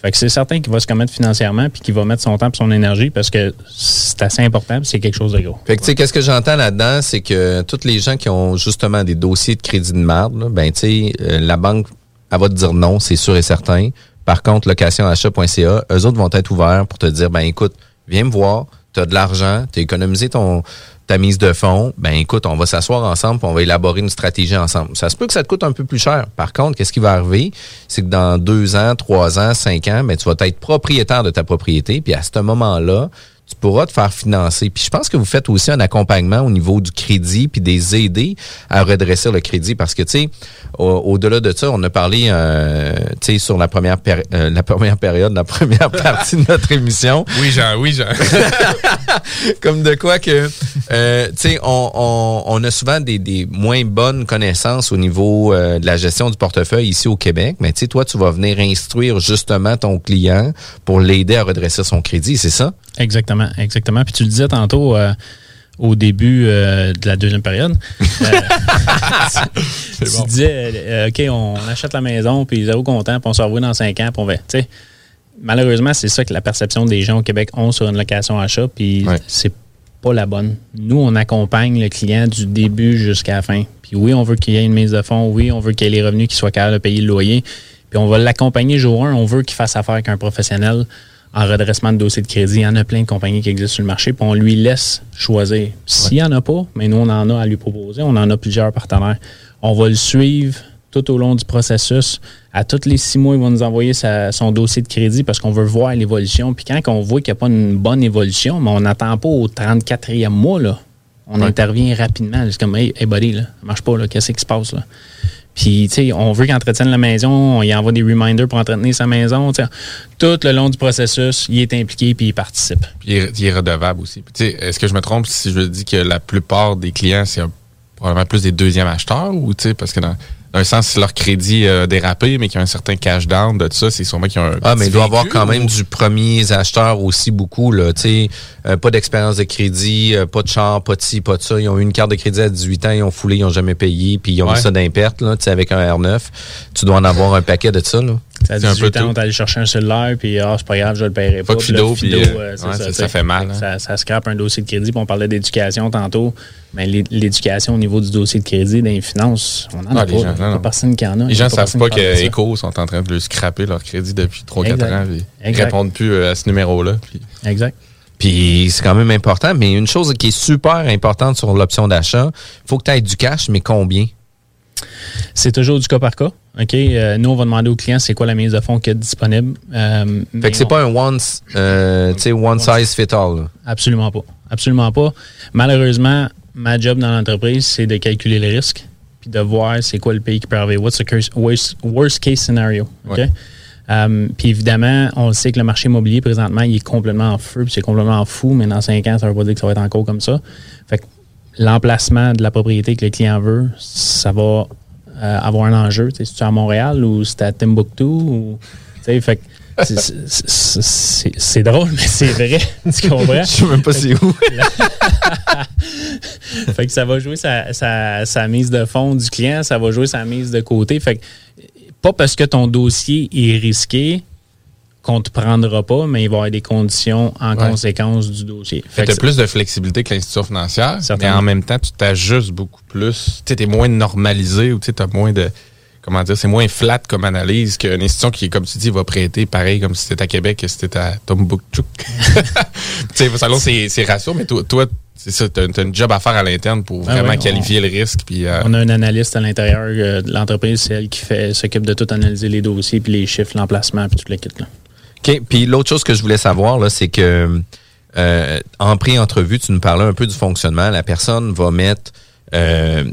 Fait que c'est certain qu'il va se commettre financièrement puis qu'il va mettre son temps et son énergie parce que c'est assez important puis c'est quelque chose de gros. Fait que, tu sais, qu'est-ce que j'entends là-dedans, c'est que tous les gens qui ont justement des dossiers de crédit de marde, là, ben, tu sais, euh, la banque, elle va te dire non, c'est sûr et certain. Par contre, locationachat.ca, eux autres vont être ouverts pour te dire, ben, écoute, viens me voir, tu as de l'argent, tu as économisé ta mise de fonds, ben, écoute, on va s'asseoir ensemble on va élaborer une stratégie ensemble. Ça se peut que ça te coûte un peu plus cher. Par contre, qu'est-ce qui va arriver? C'est que dans deux ans, trois ans, cinq ans, ben, tu vas être propriétaire de ta propriété, puis à ce moment-là, tu pourras te faire financer. Puis je pense que vous faites aussi un accompagnement au niveau du crédit, puis des aider à redresser le crédit. Parce que, tu sais, au- au-delà de ça, on a parlé, euh, tu sais, sur la première, euh, la première période, la première *laughs* partie de notre émission. Oui, Jean, oui, Jean. *laughs* Comme de quoi que, euh, tu sais, on, on, on a souvent des, des moins bonnes connaissances au niveau euh, de la gestion du portefeuille ici au Québec. Mais tu sais, toi, tu vas venir instruire justement ton client pour l'aider à redresser son crédit, c'est ça? Exactement, exactement. Puis tu le disais tantôt euh, au début euh, de la deuxième période. Euh, *laughs* *laughs* tu tu disais, OK, on achète la maison, puis zéro content, puis on se revoit dans cinq ans, puis on va. Malheureusement, c'est ça que la perception des gens au Québec ont sur une location achat, puis c'est pas la bonne. Nous, on accompagne le client du début jusqu'à la fin. Puis oui, on veut qu'il y ait une mise de fonds, oui, on veut qu'il y ait les revenus qui soient capables de payer le loyer, puis on va l'accompagner jour 1, on veut qu'il fasse affaire avec un professionnel en redressement de dossier de crédit. Il y en a plein de compagnies qui existent sur le marché, puis on lui laisse choisir. S'il n'y en a pas, mais nous, on en a à lui proposer. On en a plusieurs partenaires. On va le suivre tout au long du processus. À tous les six mois, il va nous envoyer sa- son dossier de crédit parce qu'on veut voir l'évolution. Puis quand on voit qu'il n'y a pas une bonne évolution, mais on n'attend pas au 34e mois, là. On intervient rapidement. C'est comme, hey, hey buddy, là, ça marche pas. Qu'est-ce qui se passe, là? Puis, tu sais, on veut qu'il entretienne la maison, on y envoie des reminders pour entretenir sa maison. tu sais. Tout le long du processus, il est impliqué puis il participe. Puis il est, redevable aussi. Est-ce que je me trompe si je dis que la plupart des clients, c'est probablement plus des deuxièmes acheteurs ou tu sais, parce que dans un sens, si leur crédit a dérapé, mais qu'il y a un certain cash down de tout ça, c'est sûrement qu'ils ont un. Ah, mais il doit y avoir quand même du premier acheteur aussi beaucoup, là. Tu sais, euh, pas d'expérience de crédit, euh, pas de char, pas de ci, pas de ça. Ils ont eu une carte de crédit à 18 ans, ils ont foulé, ils ont jamais payé, puis ils ont Ouais. mis ça d'imperte, là. Tu sais, avec un R9. Tu dois en avoir un paquet de ça, là. À 18 ans, allé chercher un cellulaire, puis ah, c'est pas grave, je le paierai pas. Puis fido, fido, puis, euh, euh, ouais, ça, fait mal, hein. Ça, ça scrape un dossier de crédit, puis on parlait d'éducation tantôt. Mais l'é- l'éducation au niveau du dossier de crédit, dans les finances, on n'en Ah, a les pas. gens, non, personne qui en a. Les gens ne savent pas ça. qu'Eco sont en train de le scraper leur crédit depuis 3-4 Exact. ans. Ils répondent plus euh, à ce numéro-là. Exact. Puis c'est quand même important. Mais une chose qui est super importante sur l'option d'achat, il faut que tu aies du cash, mais combien? C'est toujours du cas par cas. OK? Euh, nous, on va demander au client c'est quoi la mise de fonds qu'il y a disponible. Euh, Fait que c'est on- pas un one, euh, tu sais, one size fit all. là. Absolument pas. Absolument pas. Malheureusement, ma job dans l'entreprise, c'est de calculer le risque. puis de voir c'est quoi le pays qui peut arriver. What's the curse- worst, worst case scenario? OK? Ouais. Um, puis évidemment, on sait que le marché immobilier présentement, il est complètement en feu, puis c'est complètement fou, mais dans cinq ans, ça ne veut pas dire que ça va être encore comme ça. Fait que l'emplacement de la propriété que le client veut, ça va euh, avoir un enjeu. Si tu es à Montréal ou si tu à Timbuktu, ou, fait que *laughs* c'est- drôle, mais c'est vrai. *laughs* tu comprends? Je sais même pas c'est où. *laughs* fait que ça va jouer sa, sa- sa mise de fond du client, ça va jouer sa mise de côté. Fait que pas parce que ton dossier est risqué qu'on ne te prendra pas, mais il va y avoir des conditions en Ouais. conséquence du dossier. Fait Fait que que t'as plus de flexibilité que l'institution financière, mais en même temps, tu t'ajustes beaucoup plus. Tu es moins normalisé ou tu as moins de. Comment dire, c'est moins flat comme analyse qu'une institution qui, comme tu dis, va prêter pareil comme si c'était à Québec que si c'était à Tombouctou. *laughs* tu sais, selon ses, ses ratios, mais toi, toi c'est ça, t'as as une job à faire à l'interne pour Ah vraiment qualifier le risque. Puis, euh, On a un analyste à l'intérieur euh, de l'entreprise, c'est elle qui fait s'occupe de tout analyser les dossiers, puis les chiffres, l'emplacement, puis tout le kit. Là. OK. Puis l'autre chose que je voulais savoir, là, c'est que euh, en pré-entrevue, tu nous parlais un peu du fonctionnement. La personne va mettre euh,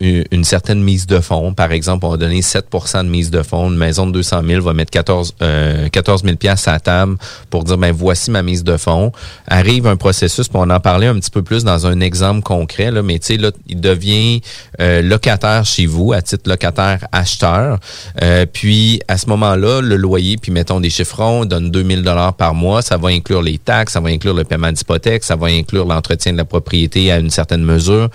une, une certaine mise de fonds. Par exemple, on va donner 7% de mise de fonds. Une maison de 200 000 va mettre 14, euh, 14 000 piastres à la table pour dire, ben voici ma mise de fonds. Arrive un processus, puis on en parlait un petit peu plus dans un exemple concret, là, mais là, il devient euh, locataire chez vous, à titre locataire acheteur. Euh, puis, à ce moment-là, le loyer, puis mettons des chiffrons, donne 2000 dollars par mois. Ça va inclure les taxes, ça va inclure le paiement d'hypothèque, ça va inclure l'entretien de la propriété à une certaine mesure.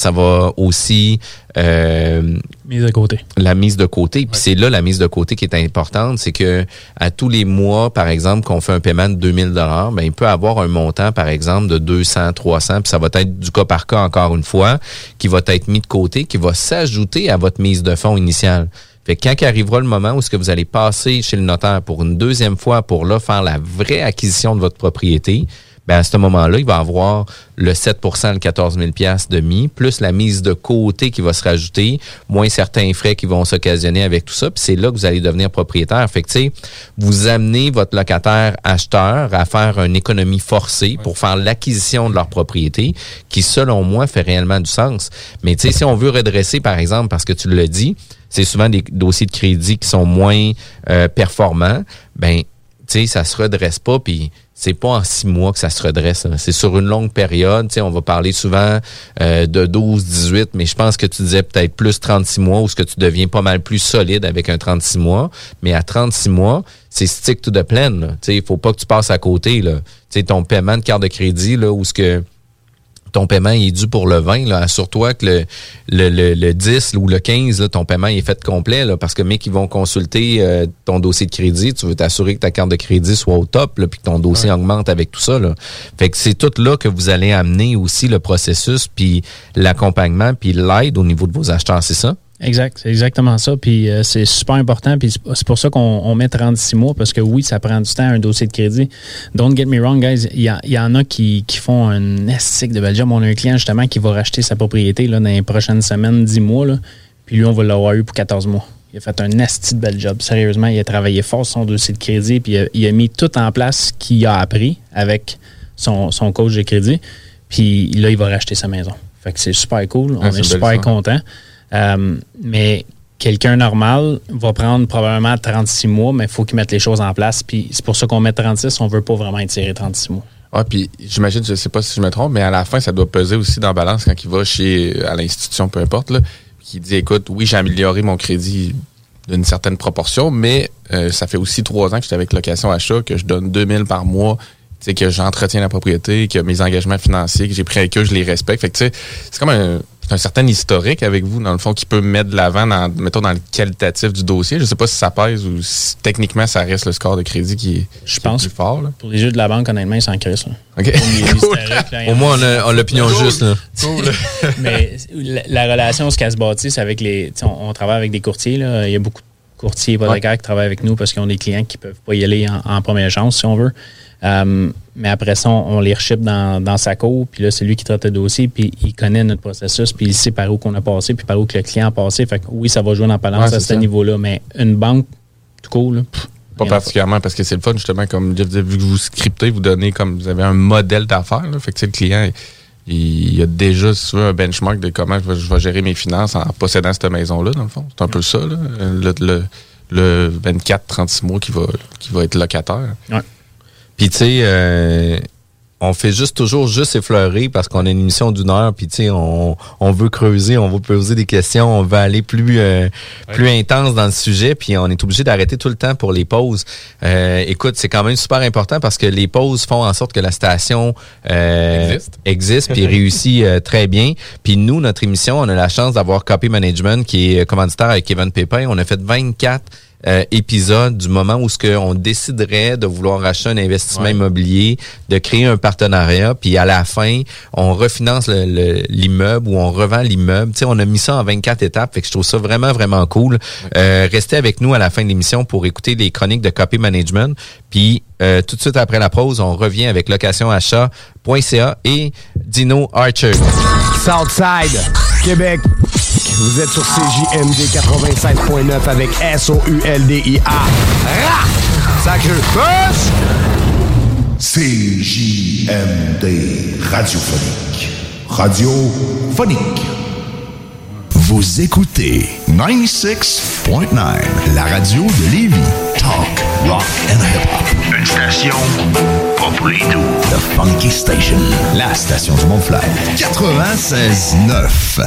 Ça va aussi euh, Mise de côté. la mise de côté. Puis c'est là la mise de côté qui est importante, c'est que à tous les mois, par exemple, qu'on fait un paiement de 2000 dollars, ben il peut avoir un montant, par exemple, de 200, 300, puis ça va être du cas par cas encore une fois, qui va être mis de côté, qui va s'ajouter à votre mise de fonds initiale. Fait que quand arrivera le moment où ce que vous allez passer chez le notaire pour une deuxième fois pour là faire la vraie acquisition de votre propriété, ben à ce moment-là, il va avoir le 7% le 14 000 piastres de mis, plus la mise de côté qui va se rajouter, moins certains frais qui vont s'occasionner avec tout ça. Puis c'est là que vous allez devenir propriétaire. Fait que, vous amenez votre locataire acheteur à faire une économie forcée pour faire l'acquisition de leur propriété, qui, selon moi, fait réellement du sens. Mais, si on veut redresser, par exemple, parce que tu l'as dit, c'est souvent des dossiers de crédit qui sont moins euh, performants, ben, tu sais, ça se redresse pas, puis c'est pas en six mois que ça se redresse. C'est sur une longue période. Tu on va parler souvent euh, de 12, 18, mais je pense que tu disais peut-être plus 36 mois, ou ce que tu deviens pas mal plus solide avec un 36 mois. Mais à 36 mois, c'est stick to the plan. Tu sais, faut pas que tu passes à côté. Là. Tu ton paiement de carte de crédit, là, où ce que ton paiement est dû pour le 20, là, assure-toi que le, le, le, le 10 ou le 15, là, ton paiement est fait complet, là, parce que mec, ils vont consulter euh, ton dossier de crédit, tu veux t'assurer que ta carte de crédit soit au top, là, puis que ton dossier augmente avec tout ça. Là. Fait que c'est tout là que vous allez amener aussi le processus, puis l'accompagnement, puis l'aide au niveau de vos acheteurs, c'est ça? Exact, c'est exactement ça. Puis euh, c'est super important. Puis c'est- pour ça qu'on on met 36 mois, parce que oui, ça prend du temps, un dossier de crédit. Don't get me wrong, guys. Il y, en a qui, qui font un estique de bel job. On a un client justement qui va racheter sa propriété là, dans les prochaines semaines, 10 mois. Là, puis lui, on va l'avoir eu pour 14 mois. Il a fait un esti de bel job. Sérieusement, il a travaillé fort sur son dossier de crédit, puis il a, il a mis tout en place ce qu'il a appris avec son, son coach de crédit. Puis là, il va racheter sa maison. Fait que c'est super cool. On Ah, c'est est belle super content. Euh, mais quelqu'un normal va prendre probablement 36 mois, mais il faut qu'il mette les choses en place. Puis c'est pour ça qu'on met 36. On veut pas vraiment étirer 36 mois. Ah, puis j'imagine, je sais pas si je me trompe, mais à la fin, ça doit peser aussi dans la balance quand il va chez à l'institution, peu importe, là, qui dit écoute, oui, j'ai amélioré mon crédit d'une certaine proportion, mais euh, ça fait aussi trois ans que j'étais avec location achat, que je donne 2000 par mois, que j'entretiens la propriété, que mes engagements financiers que j'ai pris avec eux, je les respecte. Fait que tu sais, c'est comme un, un certain historique avec vous, dans le fond, qui peut mettre de l'avant, dans, mettons, dans le qualitatif du dossier. Je sais pas si ça pèse ou si techniquement ça reste le score de crédit qui est, Je qui est pense. plus fort. Là. Pour les jeux de la banque, honnêtement, ils s'en crissent. *laughs* Au moins, on a, on a l'opinion Cool. juste. Là. *laughs* Mais la, la relation, ce qu'elle se c'est avec les. On, on travaille avec des courtiers. Là. Il y a beaucoup de courtiers hypothécaires qui travaillent avec nous parce qu'ils ont des clients qui ne peuvent pas y aller en, en première chance, si on veut. Euh, mais après ça, on, on les reship dans, dans sa cour, puis là, c'est lui qui traite le dossier, puis il connaît notre processus, puis il sait par où qu'on a passé, puis par où que le client a passé. Fait que oui, ça va jouer dans la balance Ouais, à ce niveau-là, mais une banque, tout court, là, pff, Pas particulièrement parce que c'est le fun, justement, comme Jeff disait, vu que vous scriptez, vous donnez comme vous avez un modèle d'affaires. Fait que le client, il a déjà, veux, un benchmark de comment je vais, je vais gérer mes finances en possédant cette maison-là, dans le fond. C'est un peu ça, là. Le, le, le 24-36 mois qui va, qui va être locataire. Puis tu sais, euh, on fait juste toujours juste effleurer parce qu'on a une émission d'une heure, puis tu sais, on, on veut creuser, on veut poser des questions, on veut aller plus euh, plus intense dans le sujet, puis on est obligé d'arrêter tout le temps pour les pauses. Euh, écoute, c'est quand même super important parce que les pauses font en sorte que la station euh, existe, puis *laughs* réussit très bien. Puis nous, notre émission, on a la chance d'avoir Copy Management qui est commanditaire avec Kevin Pépin. On a fait 24 euh, épisode du moment où ce que on déciderait de vouloir acheter un investissement immobilier, de créer un partenariat, puis à la fin, on refinance le- le- l'immeuble ou on revend l'immeuble. Tu sais, on a mis ça en 24 étapes, fait que je trouve ça vraiment, vraiment cool. Euh, restez avec nous à la fin de l'émission pour écouter les chroniques de Copy Management. Puis euh, tout de suite après la pause, on revient avec locationachat.ca et Dino Archer. Southside, Québec. Vous êtes sur CJMD 96.9 avec S-O-U-L-D-I-A. Ra! Sacré push! CJMD radiophonique. Radiophonique. Vous écoutez 96.9, la radio de Lévis. Talk, rock and hip-hop. Une station pas pour les doux. The Funky Station, la station du Mont-Flair. 96.9.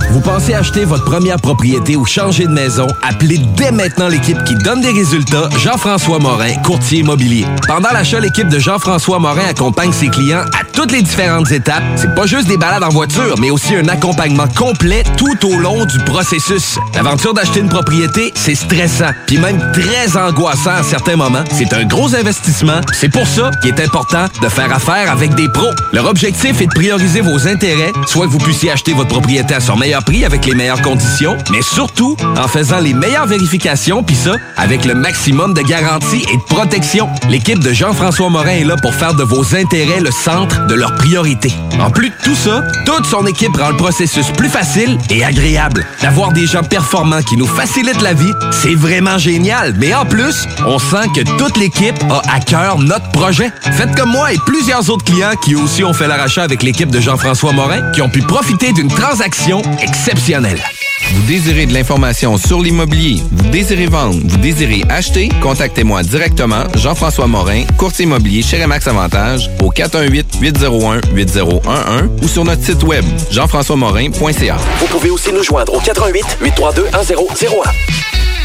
Vous pensez acheter votre première propriété ou changer de maison? Appelez dès maintenant l'équipe qui donne des résultats, Jean-François Morin, courtier immobilier. Pendant l'achat, l'équipe de Jean-François Morin accompagne ses clients à toutes les différentes étapes. C'est pas juste des balades en voiture, mais aussi un accompagnement complet tout au long du processus. L'aventure d'acheter une propriété, c'est stressant, puis même très angoissant à certains moments. C'est un gros investissement. C'est pour ça qu'il est important de faire affaire avec des pros. Leur objectif est de prioriser vos intérêts, soit que vous puissiez acheter votre propriété à son meilleur prix avec les meilleures conditions, mais surtout en faisant les meilleures vérifications, puis ça, avec le maximum de garantie et de protection. L'équipe de Jean-François Morin est là pour faire de vos intérêts le centre de leurs priorités. En plus de tout ça, toute son équipe rend le processus plus facile et agréable. D'avoir des gens performants qui nous facilitent la vie, c'est vraiment génial. Mais en plus, on sent que toute l'équipe a à cœur notre projet. Faites comme moi et plusieurs autres clients qui aussi ont fait leur avec l'équipe de Jean-François Morin, qui ont pu profiter d'une transaction exceptionnelle. Vous désirez de l'information sur l'immobilier, vous désirez vendre, vous désirez acheter, contactez-moi directement, Jean-François Morin, courtier immobilier chez Remax Avantage, au 418-801-8011 ou sur notre site web, jean-françois-morin.ca. Vous pouvez aussi nous joindre au 88 832 1001.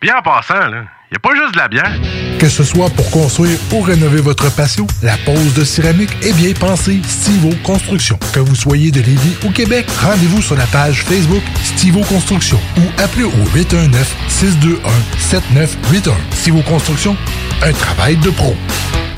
Bien en passant, là, y a pas juste de la bière. Que ce soit pour construire ou rénover votre patio, la pose de céramique est bien pensée Stivo Construction. Que vous soyez de Lévis ou Québec, rendez-vous sur la page Facebook Stivo Construction ou appelez au 819-621-7981. Stivo Construction, un travail de pro.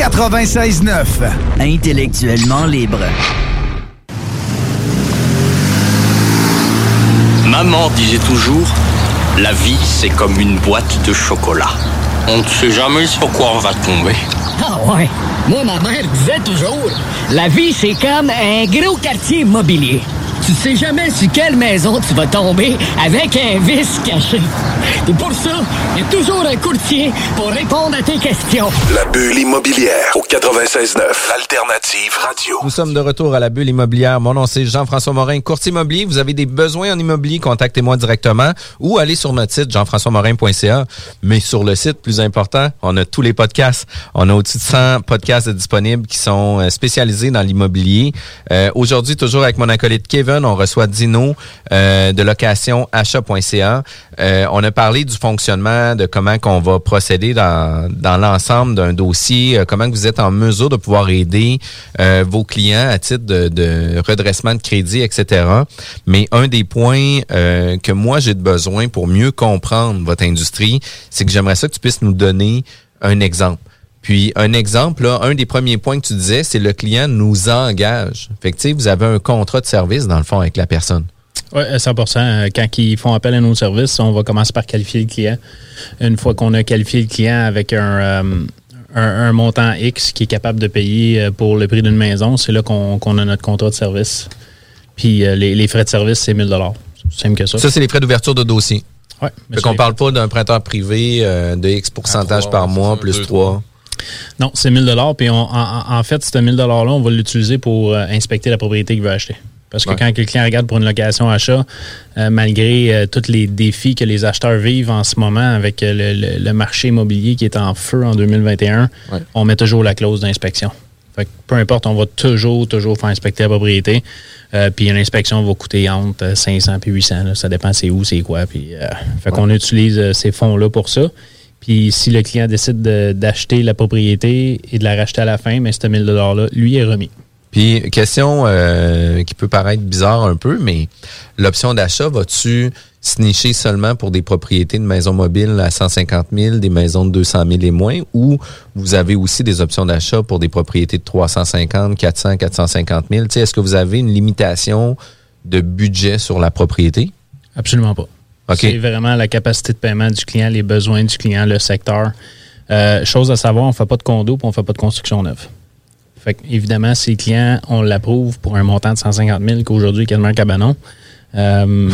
96.9. Intellectuellement libre. Maman disait toujours, la vie c'est comme une boîte de chocolat. On ne sait jamais sur quoi on va tomber. Ah ouais. Moi, ma mère disait toujours, la vie, c'est comme un gros quartier immobilier. Tu sais jamais sur quelle maison tu vas tomber avec un vice caché. Et pour ça, il y a toujours un courtier pour répondre à tes questions. La bulle immobilière au 96.9. Alternative Radio. Nous sommes de retour à la bulle immobilière. Mon nom c'est Jean-François Morin, courtier immobilier. Vous avez des besoins en immobilier, contactez-moi directement ou allez sur notre site jean-françois-morin.ca. Mais sur le site, plus important, on a tous les podcasts. On a au-dessus de 100 podcasts disponibles qui sont euh, spécialisés dans l'immobilier. Euh, Aujourd'hui, toujours avec mon acolyte Kevin, on reçoit Dino euh, de location achat.ca. Euh, on a parlé du fonctionnement, de comment qu'on va procéder dans, dans l'ensemble d'un dossier, euh, comment que vous êtes en mesure de pouvoir aider vos clients à titre de, de redressement de crédit, etc. Mais un des points que moi j'ai de besoin pour mieux comprendre votre industrie, c'est que j'aimerais ça que tu puisses nous donner un exemple. Puis un exemple, là, un des premiers points que tu disais, c'est le client nous engage. Fait que tu sais, vous avez un contrat de service dans le fond avec la personne. Oui, 100 Euh, Quand ils font appel à nos services, on va commencer par qualifier le client. Une fois qu'on a qualifié le client avec un, euh, un, un montant X qui est capable de payer euh, pour le prix d'une maison, c'est là qu'on a notre contrat de service. Puis euh, les, les frais de service, c'est 1000 C'est simple que ça. Ça, c'est les frais d'ouverture de dossier. Ouais. Fait qu'on parle pas d'un prêteur privé euh, de X pourcentage par mois plus 3. Non, c'est 1000 dollars. Puis en, fait, ce 1000 dollars là, on va l'utiliser pour euh, inspecter la propriété qu'il veut acheter. Parce que Ouais. quand le client regarde pour une location achat, euh, malgré euh, tous les défis que les acheteurs vivent en ce moment avec le, le- le marché immobilier qui est en feu en 2021, Ouais. on met toujours la clause d'inspection. Fait que peu importe, on va toujours, toujours faire inspecter la propriété. Euh, puis une inspection va coûter entre euh, 500 et 800. là. Ça dépend c'est où, c'est quoi. Puis, euh, fait qu'on utilise ces fonds-là pour ça. Puis si le client décide de- d'acheter la propriété et de la racheter à la fin, mais ce 1000 $-là, lui est remis. Puis, question euh, qui peut paraître bizarre un peu, mais l'option d'achat, vas-tu se nicher seulement pour des propriétés de maisons mobiles à 150 000, des maisons de 200 000 et moins, ou vous avez aussi des options d'achat pour des propriétés de 350, 400, 450 000? Tu sais, Est-ce que vous avez une limitation de budget sur la propriété? Absolument pas. C'est vraiment la capacité de paiement du client, les besoins du client, le secteur. Euh, chose à savoir, on ne fait pas de condo et on ne fait pas de construction neuve. Fait que, évidemment, si le client, on l'approuve pour un montant de 150 000 qu'aujourd'hui est quasiment un cabanon, euh,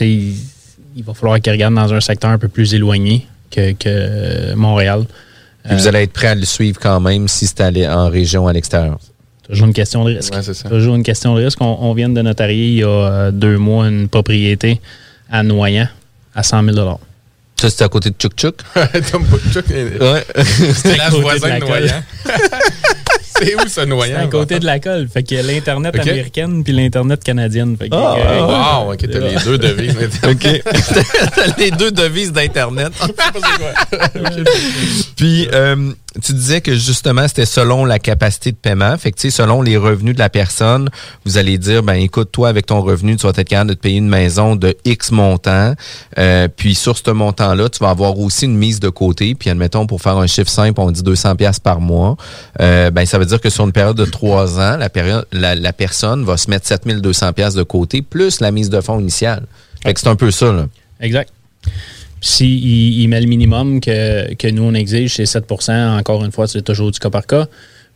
*laughs* il va falloir qu'il regarde dans un secteur un peu plus éloigné que, que Montréal. Puis vous allez être prêt à le suivre quand même si c'est allé en région à l'extérieur. Toujours une question de risque. Ouais, c'est ça. Toujours une question de risque. On, on vient de notarier il y a euh, deux mois une propriété à Noyant à 100 000 Ça, c'est à côté de Tchouk Tchouk? *laughs* Tom Ouais. *laughs* C'était la À côté voisin de Noyant. *laughs* C'est où ce C'est Noyant? à côté de la colle. Fait qu'il y a l'Internet américaine puis l'Internet canadienne. Fait que, Ah, euh, wow, ok, t'as les deux devises. OK. T'as les deux devises d'Internet. Puis, euh, tu disais que justement, c'était selon la capacité de paiement. Fait selon les revenus de la personne, vous allez dire, ben, écoute, toi, avec ton revenu, tu vas être capable de te payer une maison de X montant. Euh, puis, sur ce montant-là, tu vas avoir aussi une mise de côté. Puis, admettons, pour faire un chiffre simple, on dit 200 pièces par mois. Euh, ben, ça veut dire que sur une période de trois ans, la personne va se mettre 7200 pièces de côté, plus la mise de fonds initiale. Fait que c'est un peu ça, là. Exact. S'il il met le minimum que, que nous, on exige, c'est 7% Encore une fois, c'est toujours du cas par cas.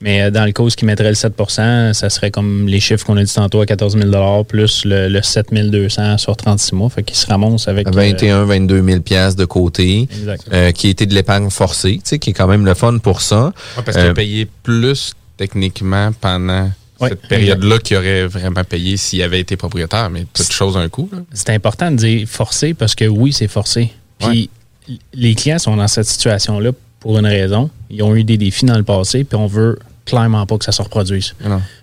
Mais euh, dans le cas où ce qui mettrait le 7% ça serait comme les chiffres qu'on a dit tantôt à 14 000 plus le, le 7 200 sur 36 mois. Fait qu'il se ramasse avec... euh, 21, 22 000 pièces de côté, Exact. euh, qui était de l'épargne forcée, tu sais, qui est quand même le fun pour ça. Ouais, parce qu'il Euh, a payé plus techniquement pendant cette période-là qu'il aurait vraiment payé s'il avait été propriétaire, mais toute chose un coup. là. C'est important de dire forcé parce que oui, c'est forcé. Puis les clients sont dans cette situation-là pour une raison. Ils ont eu des défis dans le passé, puis on veut clairement pas que ça se reproduise.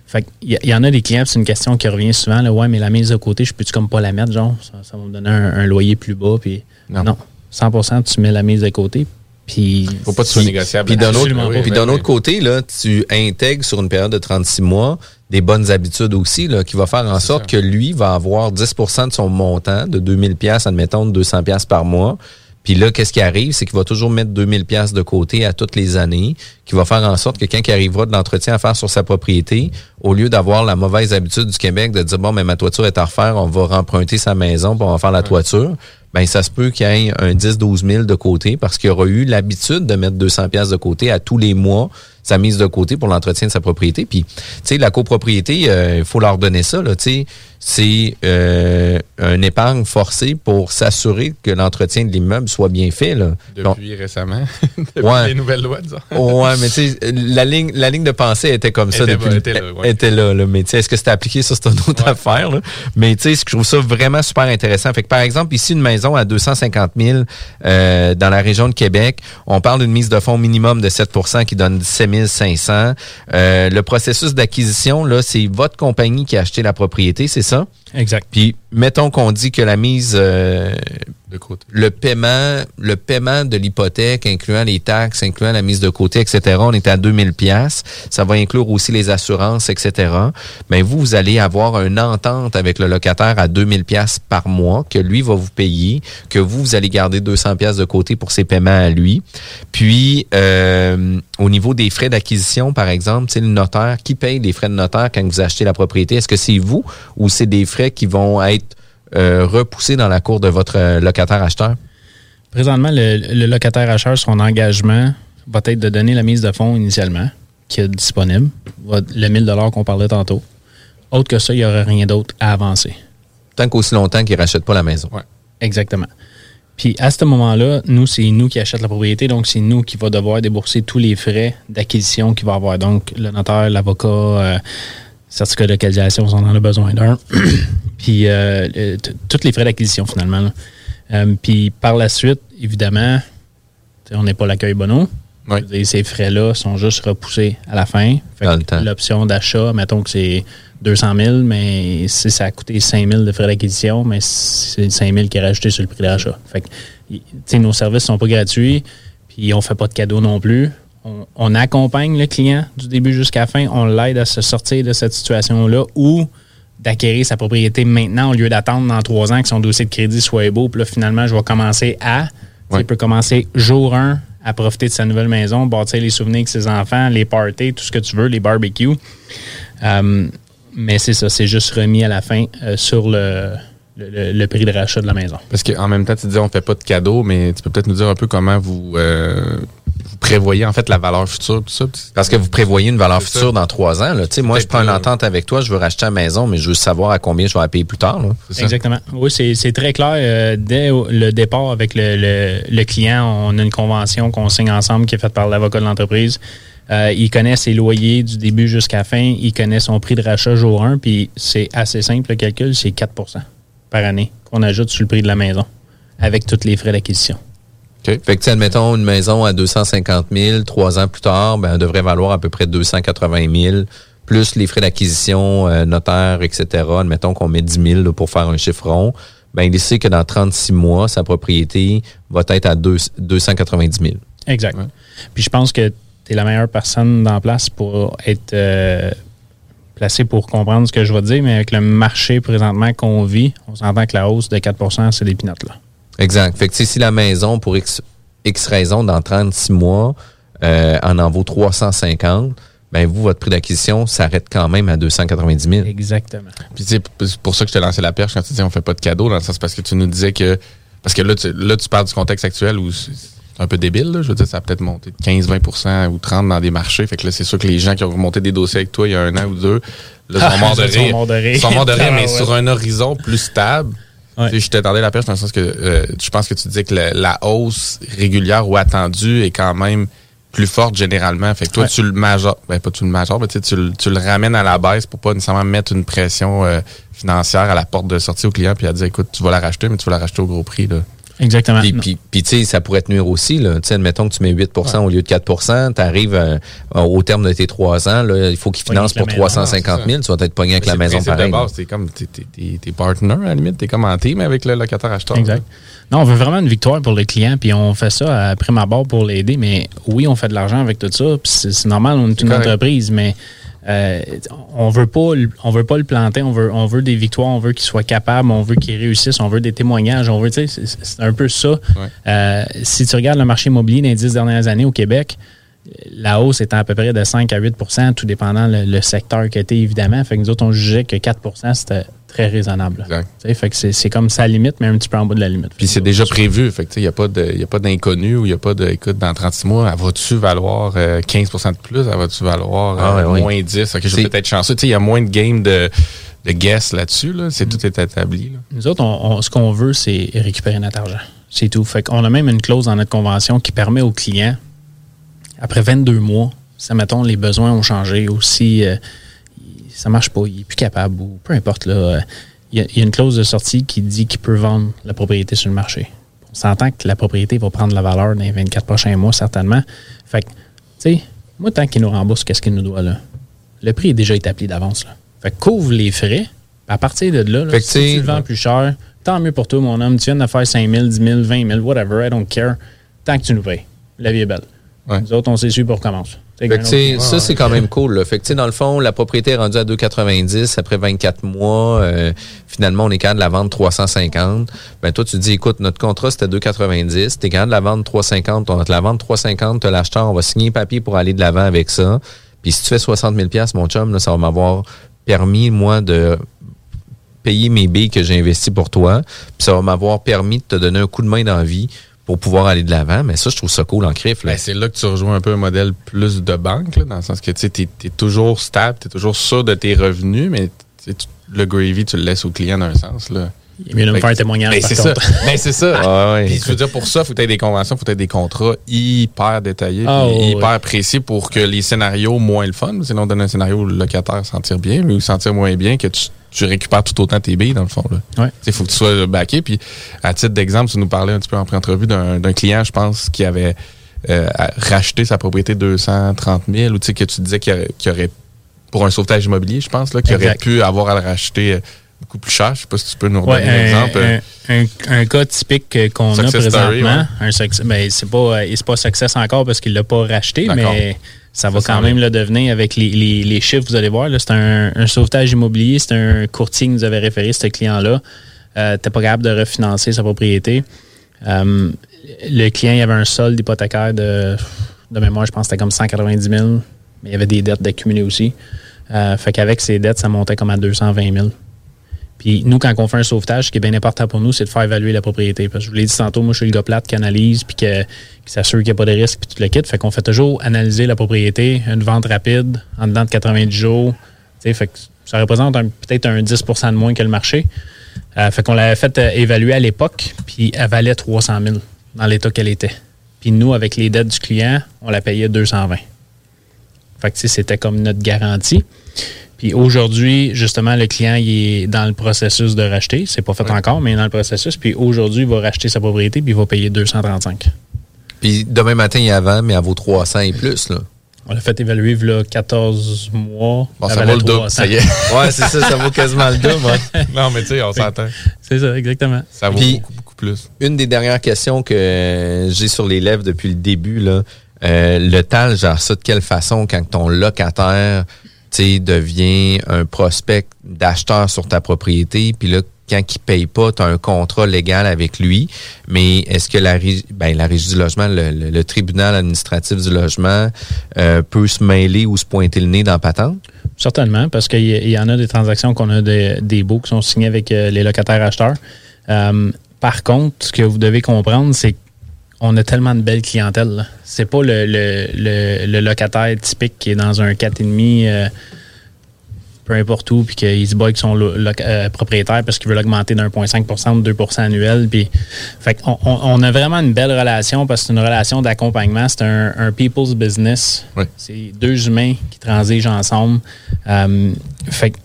Fait il y, y, en a des clients, c'est une question qui revient souvent, là, ouais, mais la mise de côté, je peux-tu comme pas la mettre, genre, ça, ça va me donner un, un loyer plus bas, puis non. 100% tu mets la mise de côté, puis... Faut pas que ce soit négociable. Puis d'un autre, Absolument pas. puis d'un autre côté, là, tu intègres sur une période de 36 mois des bonnes habitudes aussi, là, qui va faire en sorte que lui va avoir 10% de son montant de 2000 pièces, admettons, de 200 pièces par mois. Puis là, qu'est-ce qui arrive? C'est qu'il va toujours mettre 2000 pièces de côté à toutes les années, qui va faire en sorte que quand il arrivera de l'entretien à faire sur sa propriété, au lieu d'avoir la mauvaise habitude du Québec de dire, bon, mais ma toiture est à refaire, on va remprunter sa maison, on va faire la toiture, ben ça se peut qu'il y ait un 10-12 000 de côté parce qu'il aura eu l'habitude de mettre 200 pièces de côté à tous les mois sa mise de côté pour l'entretien de sa propriété. Puis, tu sais, la copropriété, il faut leur donner ça, là, tu sais, c'est euh, un épargne forcée pour s'assurer que l'entretien de l'immeuble soit bien fait, là. Depuis récemment. *laughs* Depuis Ouais. les nouvelles lois, disons. ouais, mais tu sais, la ligne, la ligne de pensée était comme ça Était- depuis était là, ouais. était là, là. Mais tu sais, est-ce que c'était appliqué sur cette autre affaire, là? Mais tu sais, je trouve ça vraiment super intéressant. Fait que, par exemple, ici, une maison à 250 000 euh, dans la région de Québec, on parle d'une mise de fonds minimum de 7% qui donne 17 500. Euh, le processus d'acquisition, là, c'est votre compagnie qui a acheté la propriété, c'est ça? Exact. Puis, mettons qu'on dit que la mise, euh, De côté. le paiement, le paiement de l'hypothèque, incluant les taxes, incluant la mise de côté, etc., on est à 2000 pièces. Ça va inclure aussi les assurances, etc. Mais vous, vous allez avoir une entente avec le locataire à 2000 pièces par mois que lui va vous payer, que vous, vous allez garder 200 pièces de côté pour ses paiements à lui. Puis, euh, au niveau des frais d'acquisition, par exemple, c'est le notaire qui paye les frais de notaire quand vous achetez la propriété. Est-ce que c'est vous ou c'est des frais qui vont être euh, repoussés dans la cour de votre euh, locataire acheteur? Présentement, le, le locataire acheteur, son engagement va être de donner la mise de fonds initialement, qui est disponible, le 1000 qu'on parlait tantôt. Autre que ça, il n'y aurait rien d'autre à avancer. Tant qu'aussi longtemps qu'il ne rachète pas la maison. Exactement. Puis à ce moment-là, nous, c'est nous qui achète la propriété, donc c'est nous qui va devoir débourser tous les frais d'acquisition qu'il va avoir. Donc le notaire, l'avocat, euh, certificat de localisation, si on en a besoin d'un. *clears throat* Puis euh, tous les frais d'acquisition finalement. Euh, puis par la suite, évidemment, on n'est pas l'accueil bono. Dire, Ces frais-là sont juste repoussés à la fin. L'option d'achat, mettons que c'est 200 000, mais si ça a coûté 5 000 de frais d'acquisition, mais c'est 5 000 qui est rajouté sur le prix d'achat. Fait que, nos services sont pas gratuits, puis on fait pas de cadeaux non plus. On, on accompagne le client du début jusqu'à la fin. On l'aide à se sortir de cette situation-là ou d'acquérir sa propriété maintenant au lieu d'attendre dans trois ans que son dossier de crédit soit beau. Puis là, finalement, je vais commencer à. Il peut commencer jour 1 à profiter de sa nouvelle maison, bâtir les souvenirs avec ses enfants, les parties, tout ce que tu veux, les barbecues. Euh, mais c'est ça, c'est juste remis à la fin euh, sur le, le, le- le prix de rachat de la maison. Parce qu'en même temps, tu disais on fait pas de cadeaux, mais tu peux peut-être nous dire un peu comment vous, euh, vous prévoyez en fait la valeur future, tout ça. Parce que vous prévoyez une valeur ça. future dans trois ans. Là. Tu sais, Moi, je prends une entente avec toi, je veux racheter la maison, mais je veux savoir à combien je vais la payer plus tard. là. Exactement. Oui, c'est c'est très clair. euh, dès le départ avec le, le- le client, on a une convention qu'on signe ensemble qui est faite par l'avocat de l'entreprise. Euh, il connaît ses loyers du début jusqu'à la fin. Il connaît son prix de rachat jour 1. Puis c'est assez simple le calcul, c'est 4% par année qu'on ajoute sur le prix de la maison avec tous les frais d'acquisition. Fait que, admettons, une maison à 250 000, trois ans plus tard, ben, elle devrait valoir à peu près 280 000, plus les frais d'acquisition, euh, notaire, etc. Admettons qu'on met 10 000 là, pour faire un chiffre rond. Ben, il sait que dans 36 mois, sa propriété va être à deux- 290 000. Exact. Puis je pense que tu es la meilleure personne dans la place pour être euh, placé pour comprendre ce que je vais te dire, mais avec le marché présentement qu'on vit, on s'entend que la hausse de 4% c'est des pinottes là. Exact. Fait que, si la maison, pour X, X raison, dans 36 mois, euh, en en vaut 350, ben vous, votre prix d'acquisition s'arrête quand même à 290 000. Exactement. Puis c'est pour ça que je t'ai lancé la perche quand tu disais on fait pas de cadeaux, dans le sens parce que tu nous disais que. Parce que là, tu, là, tu parles du contexte actuel où c'est un peu débile, là. Je veux dire, ça a peut-être monté de 15-20% ou 30 dans des marchés. Fait que là, c'est sûr que les gens qui ont remonté des dossiers avec toi il y a un an ou deux, là, sont *laughs* morts de Ils sont rire. morts de rire. Ils sont morts de rire, *laughs* mais Ah, ouais. sur un horizon plus stable. Tu sais, Je t'attendais la perche dans le sens que euh, je pense que tu disais que le- la hausse régulière ou attendue est quand même plus forte généralement. Fait que toi, Ouais. tu le majores, ben pas tu le majores, mais tu, tu, le- tu le ramènes à la baisse pour pas nécessairement mettre une pression euh, financière à la porte de sortie au client puis à dire écoute, tu vas la racheter, mais tu vas la racheter au gros prix. Là. Exactement. Puis, puis, puis, tu sais, ça pourrait te nuire aussi. Là. Tu sais, admettons que tu mets 8% au lieu de 4 tu arrives au terme de tes trois ans, là, il faut qu'ils financent pour 350 000. Tu vas être pogné avec la maison pareil. de base, t'es comme t'es, t'es, t'es partner, à la limite. T'es comme en team avec le locataire acheteur. Exact. Non, on veut vraiment une victoire pour le client, puis on fait ça après ma barre pour l'aider. Mais oui, on fait de l'argent avec tout ça, puis c'est, c'est normal, on est une entreprise, mais euh, on veut pas on veut pas le planter, on veut on veut des victoires, on veut qu'il soit capable, on veut qu'il réussisse, on veut des témoignages, on veut c'est, c'est un peu ça. Euh, si tu regardes le marché immobilier dans les dix dernières années au Québec, la hausse est à peu près de 5 à 8% tout dépendant le, secteur qui était évidemment. Fait que nous autres, on jugeait que 4% c'était très raisonnable. Fait que c'est comme sa limite, mais un petit peu en bas de la limite. Puis c'est déjà prévu. Fait que il n'y a pas d'inconnu ou il n'y a pas de écoute dans 36 mois, elle va-tu valoir 15% de plus? Elle va-tu valoir ah, euh, moins 10? Ok, je vais peut-être chanceux. Il y a moins de game de, de guess là-dessus. Là. C'est tout est établi. Nous autres, on, ce qu'on veut, c'est récupérer notre argent. C'est tout. Fait qu'on a même une clause dans notre convention qui permet aux clients, après 22 mois, ça mettons les besoins ont changé aussi. Euh, ça marche pas, il est plus capable ou peu importe. Là, il, y a, une clause de sortie qui dit qu'il peut vendre la propriété sur le marché. On s'entend que la propriété va prendre la valeur dans les 24 prochains mois, certainement. Fait que, tu sais, moi, tant qu'il nous rembourse, qu'est-ce qu'il nous doit là? Le prix est déjà établi d'avance. Fait que couvre les frais. À partir de là, là si tu le vends plus cher, tant mieux pour toi, mon homme. Tu viens de faire 5 000, 10 000, 20 000, whatever, I don't care. Tant que tu nous payes. La vie est belle. Nous autres, on s'est su pour commencer ça, c'est quand même cool. Là. Fait que, dans le fond, la propriété est rendue à 2,90 après 24 mois. Euh, finalement, on est capable de la vendre 350. Ben, toi, tu dis, écoute, notre contrat, c'était 2,90. T'es capable de la vendre 350. On va te la vendre 350. T'as l'acheteur. On va signer un papier pour aller de l'avant avec ça. Puis si tu fais 60 000 mon chum, là, ça va m'avoir permis, moi, de payer mes billes que j'ai investis pour toi. Puis ça va m'avoir permis de te donner un coup de main dans la vie pour pouvoir aller de l'avant. Mais ça, je trouve ça cool en crif. Ben, c'est là que tu rejoins un peu un modèle plus de banque, dans le sens que tu es, toujours stable, tu es toujours sûr de tes revenus, mais le gravy, tu le laisses au client d'un sens. Il est mieux de me faire un témoignage. Ben, *laughs* c'est ça. Ben, c'est ça. je veux dire, pour ça, il faut tu aies des conventions, il faut tu aies des contrats hyper détaillés, ah, hyper précis pour que les scénarios moins le fun, sinon on donne un scénario où le locataire sentir bien, mais où sentir moins bien, que tu tu récupères tout autant tes billes, dans le fond. Il faut que tu sois backé. Puis, à titre d'exemple, tu nous parlais un petit peu en pré-entrevue d'un client, je pense, qui avait euh, racheté sa propriété 230 000, ou que tu disais qu'il aurait, pour un sauvetage immobilier, je pense, là, qu'il aurait pu avoir à le racheter euh, beaucoup plus cher. Je sais pas si tu peux nous redonner un, exemple. Un, cas typique qu'on a présentement, un ben, c'est pas, pas success encore parce qu'il l'a pas racheté, mais ça va quand même le devenir avec les, chiffres, vous allez voir. C'est un, sauvetage immobilier, c'est un courtier qui nous avait référé ce client-là. Euh, n'était pas capable de refinancer sa propriété. Euh, le client, il avait un solde hypothécaire de, de mémoire, je pense que c'était comme 190 000, mais il y avait des dettes d'accumuler aussi. Euh, fait qu'avec ces dettes, ça montait comme à 220 000. Puis nous, quand on fait un sauvetage, ce qui est bien important pour nous, c'est de faire évaluer la propriété. Parce que je vous l'ai dit tantôt, moi, je suis le gars plate qui analyse puis qui s'assure qu'il n'y a pas de risque puis tout le kit. Fait qu'on fait toujours analyser la propriété, une vente rapide, en dedans de 90 jours. fait que ça représente peut-être un 10% de moins que le marché. Euh, fait qu'on l'avait fait euh, évaluer à l'époque, puis elle valait 300 000 dans l'état qu'elle était. Puis nous, avec les dettes du client, on la payait 220. Fait que c'était comme notre garantie. Puis aujourd'hui, justement, le client il est dans le processus de racheter. C'est pas fait encore, mais il est dans le processus. Puis aujourd'hui, il va racheter sa propriété puis il va payer 235. Puis demain matin, il y a avant, mais à vaut 300 et plus, là. On l'a fait évaluer a 14 mois. Bon, ça vaut le double, ça y est. *laughs* ouais, c'est ça, ça vaut quasiment le double. *laughs* non, mais tu sais, on s'entend. C'est ça, exactement. Ça vaut beaucoup, beaucoup plus. Une des dernières questions que j'ai sur les lèvres depuis le début, là, euh, le TAL genre ça de quelle façon quand ton locataire devient un prospect d'acheteur sur ta propriété, puis là, quand il paye pas, tu as un contrat légal avec lui. Mais est-ce que la, ben, la régie du logement, le, tribunal administratif du logement euh, peut se mêler ou se pointer le nez dans patente? Certainement, parce qu'il y, en a des transactions qu'on a des baux qui sont signés avec euh, les locataires acheteurs. Euh, par contre, ce que vous devez comprendre, c'est on a tellement de belles clientèles. C'est pas le, le, le, locataire typique qui est dans un 4,5, euh, peu importe où, puis qu'il se bat avec son lo- loc- euh, propriétaire parce qu'il veut l'augmenter d'un 0,5 ou 2 annuel. Puis, fait qu'on- on, on a vraiment une belle relation parce que c'est une relation d'accompagnement. C'est un, un people's business. C'est deux humains qui transigent ensemble. Euh, fait que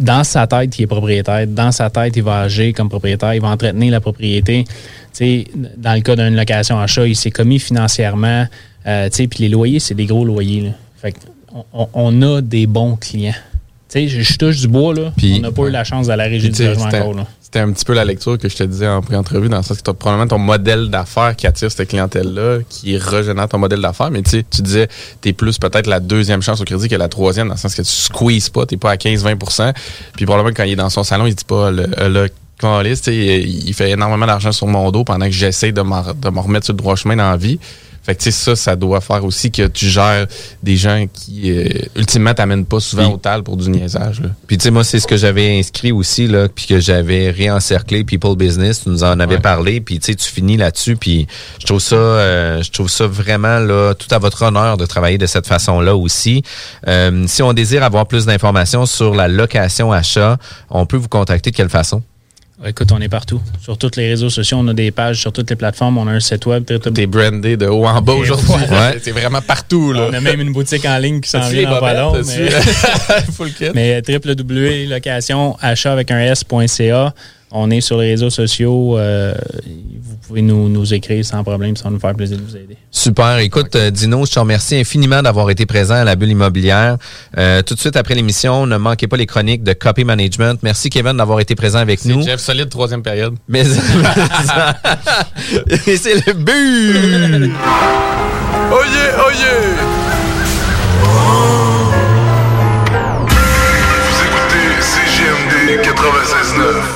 dans sa tête, il est propriétaire. Dans sa tête, il va agir comme propriétaire. Il va entretenir la propriété. Dans le cas d'une location achat, il s'est commis financièrement. Euh, puis les loyers, c'est des gros loyers. là. Fait que on, on- on a des bons clients. Tu sais, je, je touche du bois, là. on n'a pas eu la chance à la régie du logement encore, là. C'était un petit peu la lecture que je te disais en pré-entrevue, dans le sens que tu probablement ton modèle d'affaires qui attire cette clientèle-là, qui régénère ton modèle d'affaires. Mais tu sais, tu disais, tu es plus peut-être la deuxième chance au crédit que la troisième, dans le sens que tu squeezes pas, tu pas à 15-20% Puis probablement quand il est dans son salon, il dit pas, le, euh, le calice, tu sais, il fait énormément d'argent sur mon dos pendant que j'essaie de me remettre sur le droit chemin dans la vie. Fait que tu sais, ça, ça doit faire aussi que tu gères des gens qui, euh, ultimement, t'amènent pas souvent au tal pour du niaisage. là. Puis tu sais, moi, c'est ce que j'avais inscrit aussi, là, puis que j'avais réencerclé People Business. Tu nous en avais parlé, puis tu sais, tu finis là-dessus, puis je trouve ça, euh, je trouve ça vraiment là, tout à votre honneur de travailler de cette façon-là aussi. Euh, si on désire avoir plus d'informations sur la location achat, on peut vous contacter de quelle façon? Écoute, on est partout. Sur tous les réseaux sociaux, on a des pages sur toutes les plateformes. On a un site web. T'es brandé de haut en bas aujourd'hui. Ouais. C'est vraiment partout. Là. On a même une boutique en ligne qui s'en vient long. bobettes? Mais, *laughs* mais www.location achat avec un S.ca. On est sur les réseaux sociaux. euh, vous pouvez nous, nous écrire sans problème. Ça va nous faire plaisir de vous aider. Super. Écoute, euh, Dino, je te remercie infiniment d'avoir été présent à la bulle immobilière. Euh, tout de suite après l'émission, ne manquez pas les chroniques de Copy Management. Merci, Kevin, d'avoir été présent avec nous. Jeff Solide, troisième période. Mais, c'est *laughs* le but! Oh yeah, oh yeah! Vous écoutez CGMD 96.9.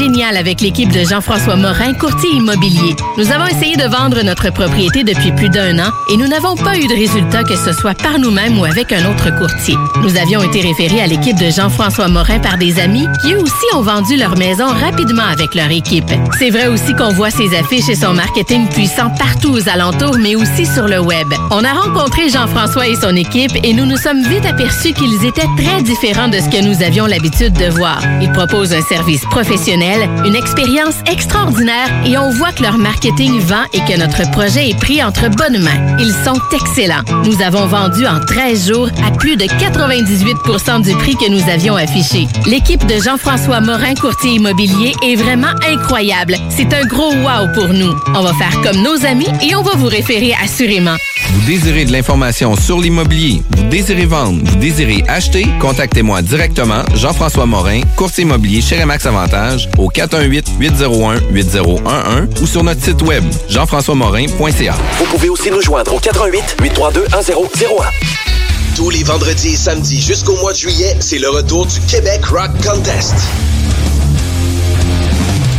géniale avec l'équipe de Jean-François Morin, courtier immobilier. Nous avons essayé de vendre notre propriété depuis plus d'un an et nous n'avons pas eu de résultat que ce soit par nous-mêmes ou avec un autre courtier. Nous avions été référés à l'équipe de Jean-François Morin par des amis qui eux aussi ont vendu leur maison rapidement avec leur équipe. C'est vrai aussi qu'on voit ses affiches et son marketing puissant partout aux alentours, mais aussi sur le web. On a rencontré Jean-François et son équipe et nous nous sommes vite aperçus qu'ils étaient très différents de ce que nous avions l'habitude de voir. Ils proposent un service professionnel, une expérience extraordinaire et on voit que leur marketing vend et que notre projet est pris entre bonnes mains. Ils sont excellents. Nous avons vendu en 13 jours à plus de 98% du prix que nous avions affiché. L'équipe de Jean-François Morin, courtier immobilier, est vraiment incroyable. C'est un gros wow pour nous. On va faire comme nos amis et on va vous référer assurément. Vous désirez de l'information sur l'immobilier, vous désirez vendre, vous désirez acheter, contactez-moi directement, Jean-François Morin, courtier immobilier chez Remax Avantage, au 418-801-8011 ou sur notre site web, jean-françois-morin.ca. Vous pouvez aussi nous joindre au 88 832 1001. Tous les vendredis et samedis jusqu'au mois de juillet, c'est le retour du Québec Rock Contest.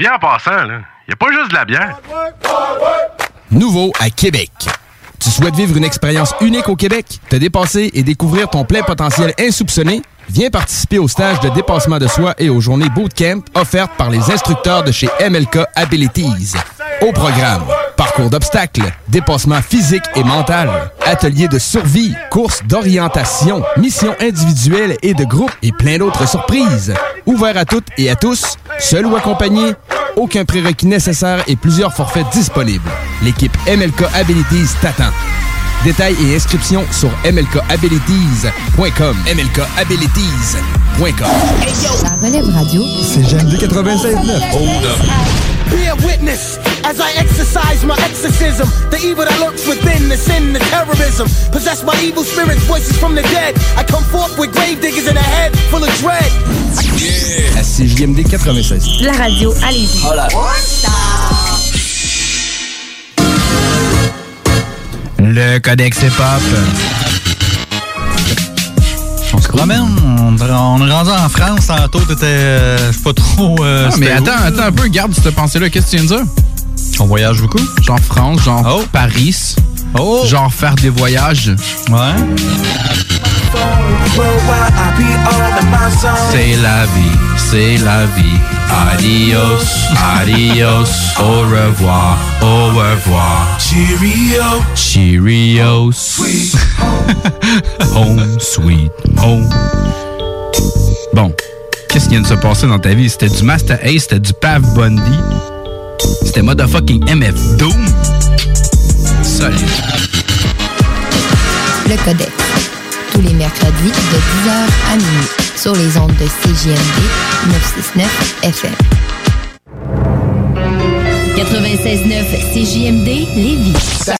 Bien en passant, là, y a pas juste de la bière. Nouveau à Québec. Tu souhaites vivre une expérience unique au Québec, te dépasser et découvrir ton plein potentiel insoupçonné? Viens participer au stage de dépassement de soi et aux journées bootcamp offertes par les instructeurs de chez MLK Abilities. Au programme, parcours d'obstacles, dépassement physique et mental, ateliers de survie, courses d'orientation, missions individuelles et de groupe et plein d'autres surprises. Ouvert à toutes et à tous, seul ou accompagné, aucun prérequis nécessaire et plusieurs forfaits disponibles. L'équipe MLK Abilities t'attend. Détails et inscriptions sur mlkabilities.com. mlkabilities.com. La relève radio. C'est GMD 96.9. Hold up. Be a witness as I exercise my exorcism. The evil that lurks within, the sin, the terrorism. Possessed by evil spirits, voices from the dead. I come forth with grave diggers in a head full of dread. À CJMD 96. La radio, allez-y. Le Codex Hip-Hop. On se promène, on, on est rendu en France tantôt, t'étais euh, je sais pas trop. euh, Ah, mais attends, où? attends un peu, garde cette pensée-là. Qu'est-ce que tu viens de dire? On voyage beaucoup? Genre France, genre Paris. Genre faire des voyages. Ouais. C'est la vie, c'est la vie. Adios, adios, au revoir, au revoir. Cheerio, Cheerios. home, sweet home. Bon, qu'est-ce qui vient de se passer dans ta vie? C'était du Master Ace, c'était du Pav Bundy. C'était motherfucking MF Doom. Solide. Le Codex. Tous les mercredis de 10h à minuit sur les ondes de CJMD 969 FM. 96.9 CJMD Lévis. Ça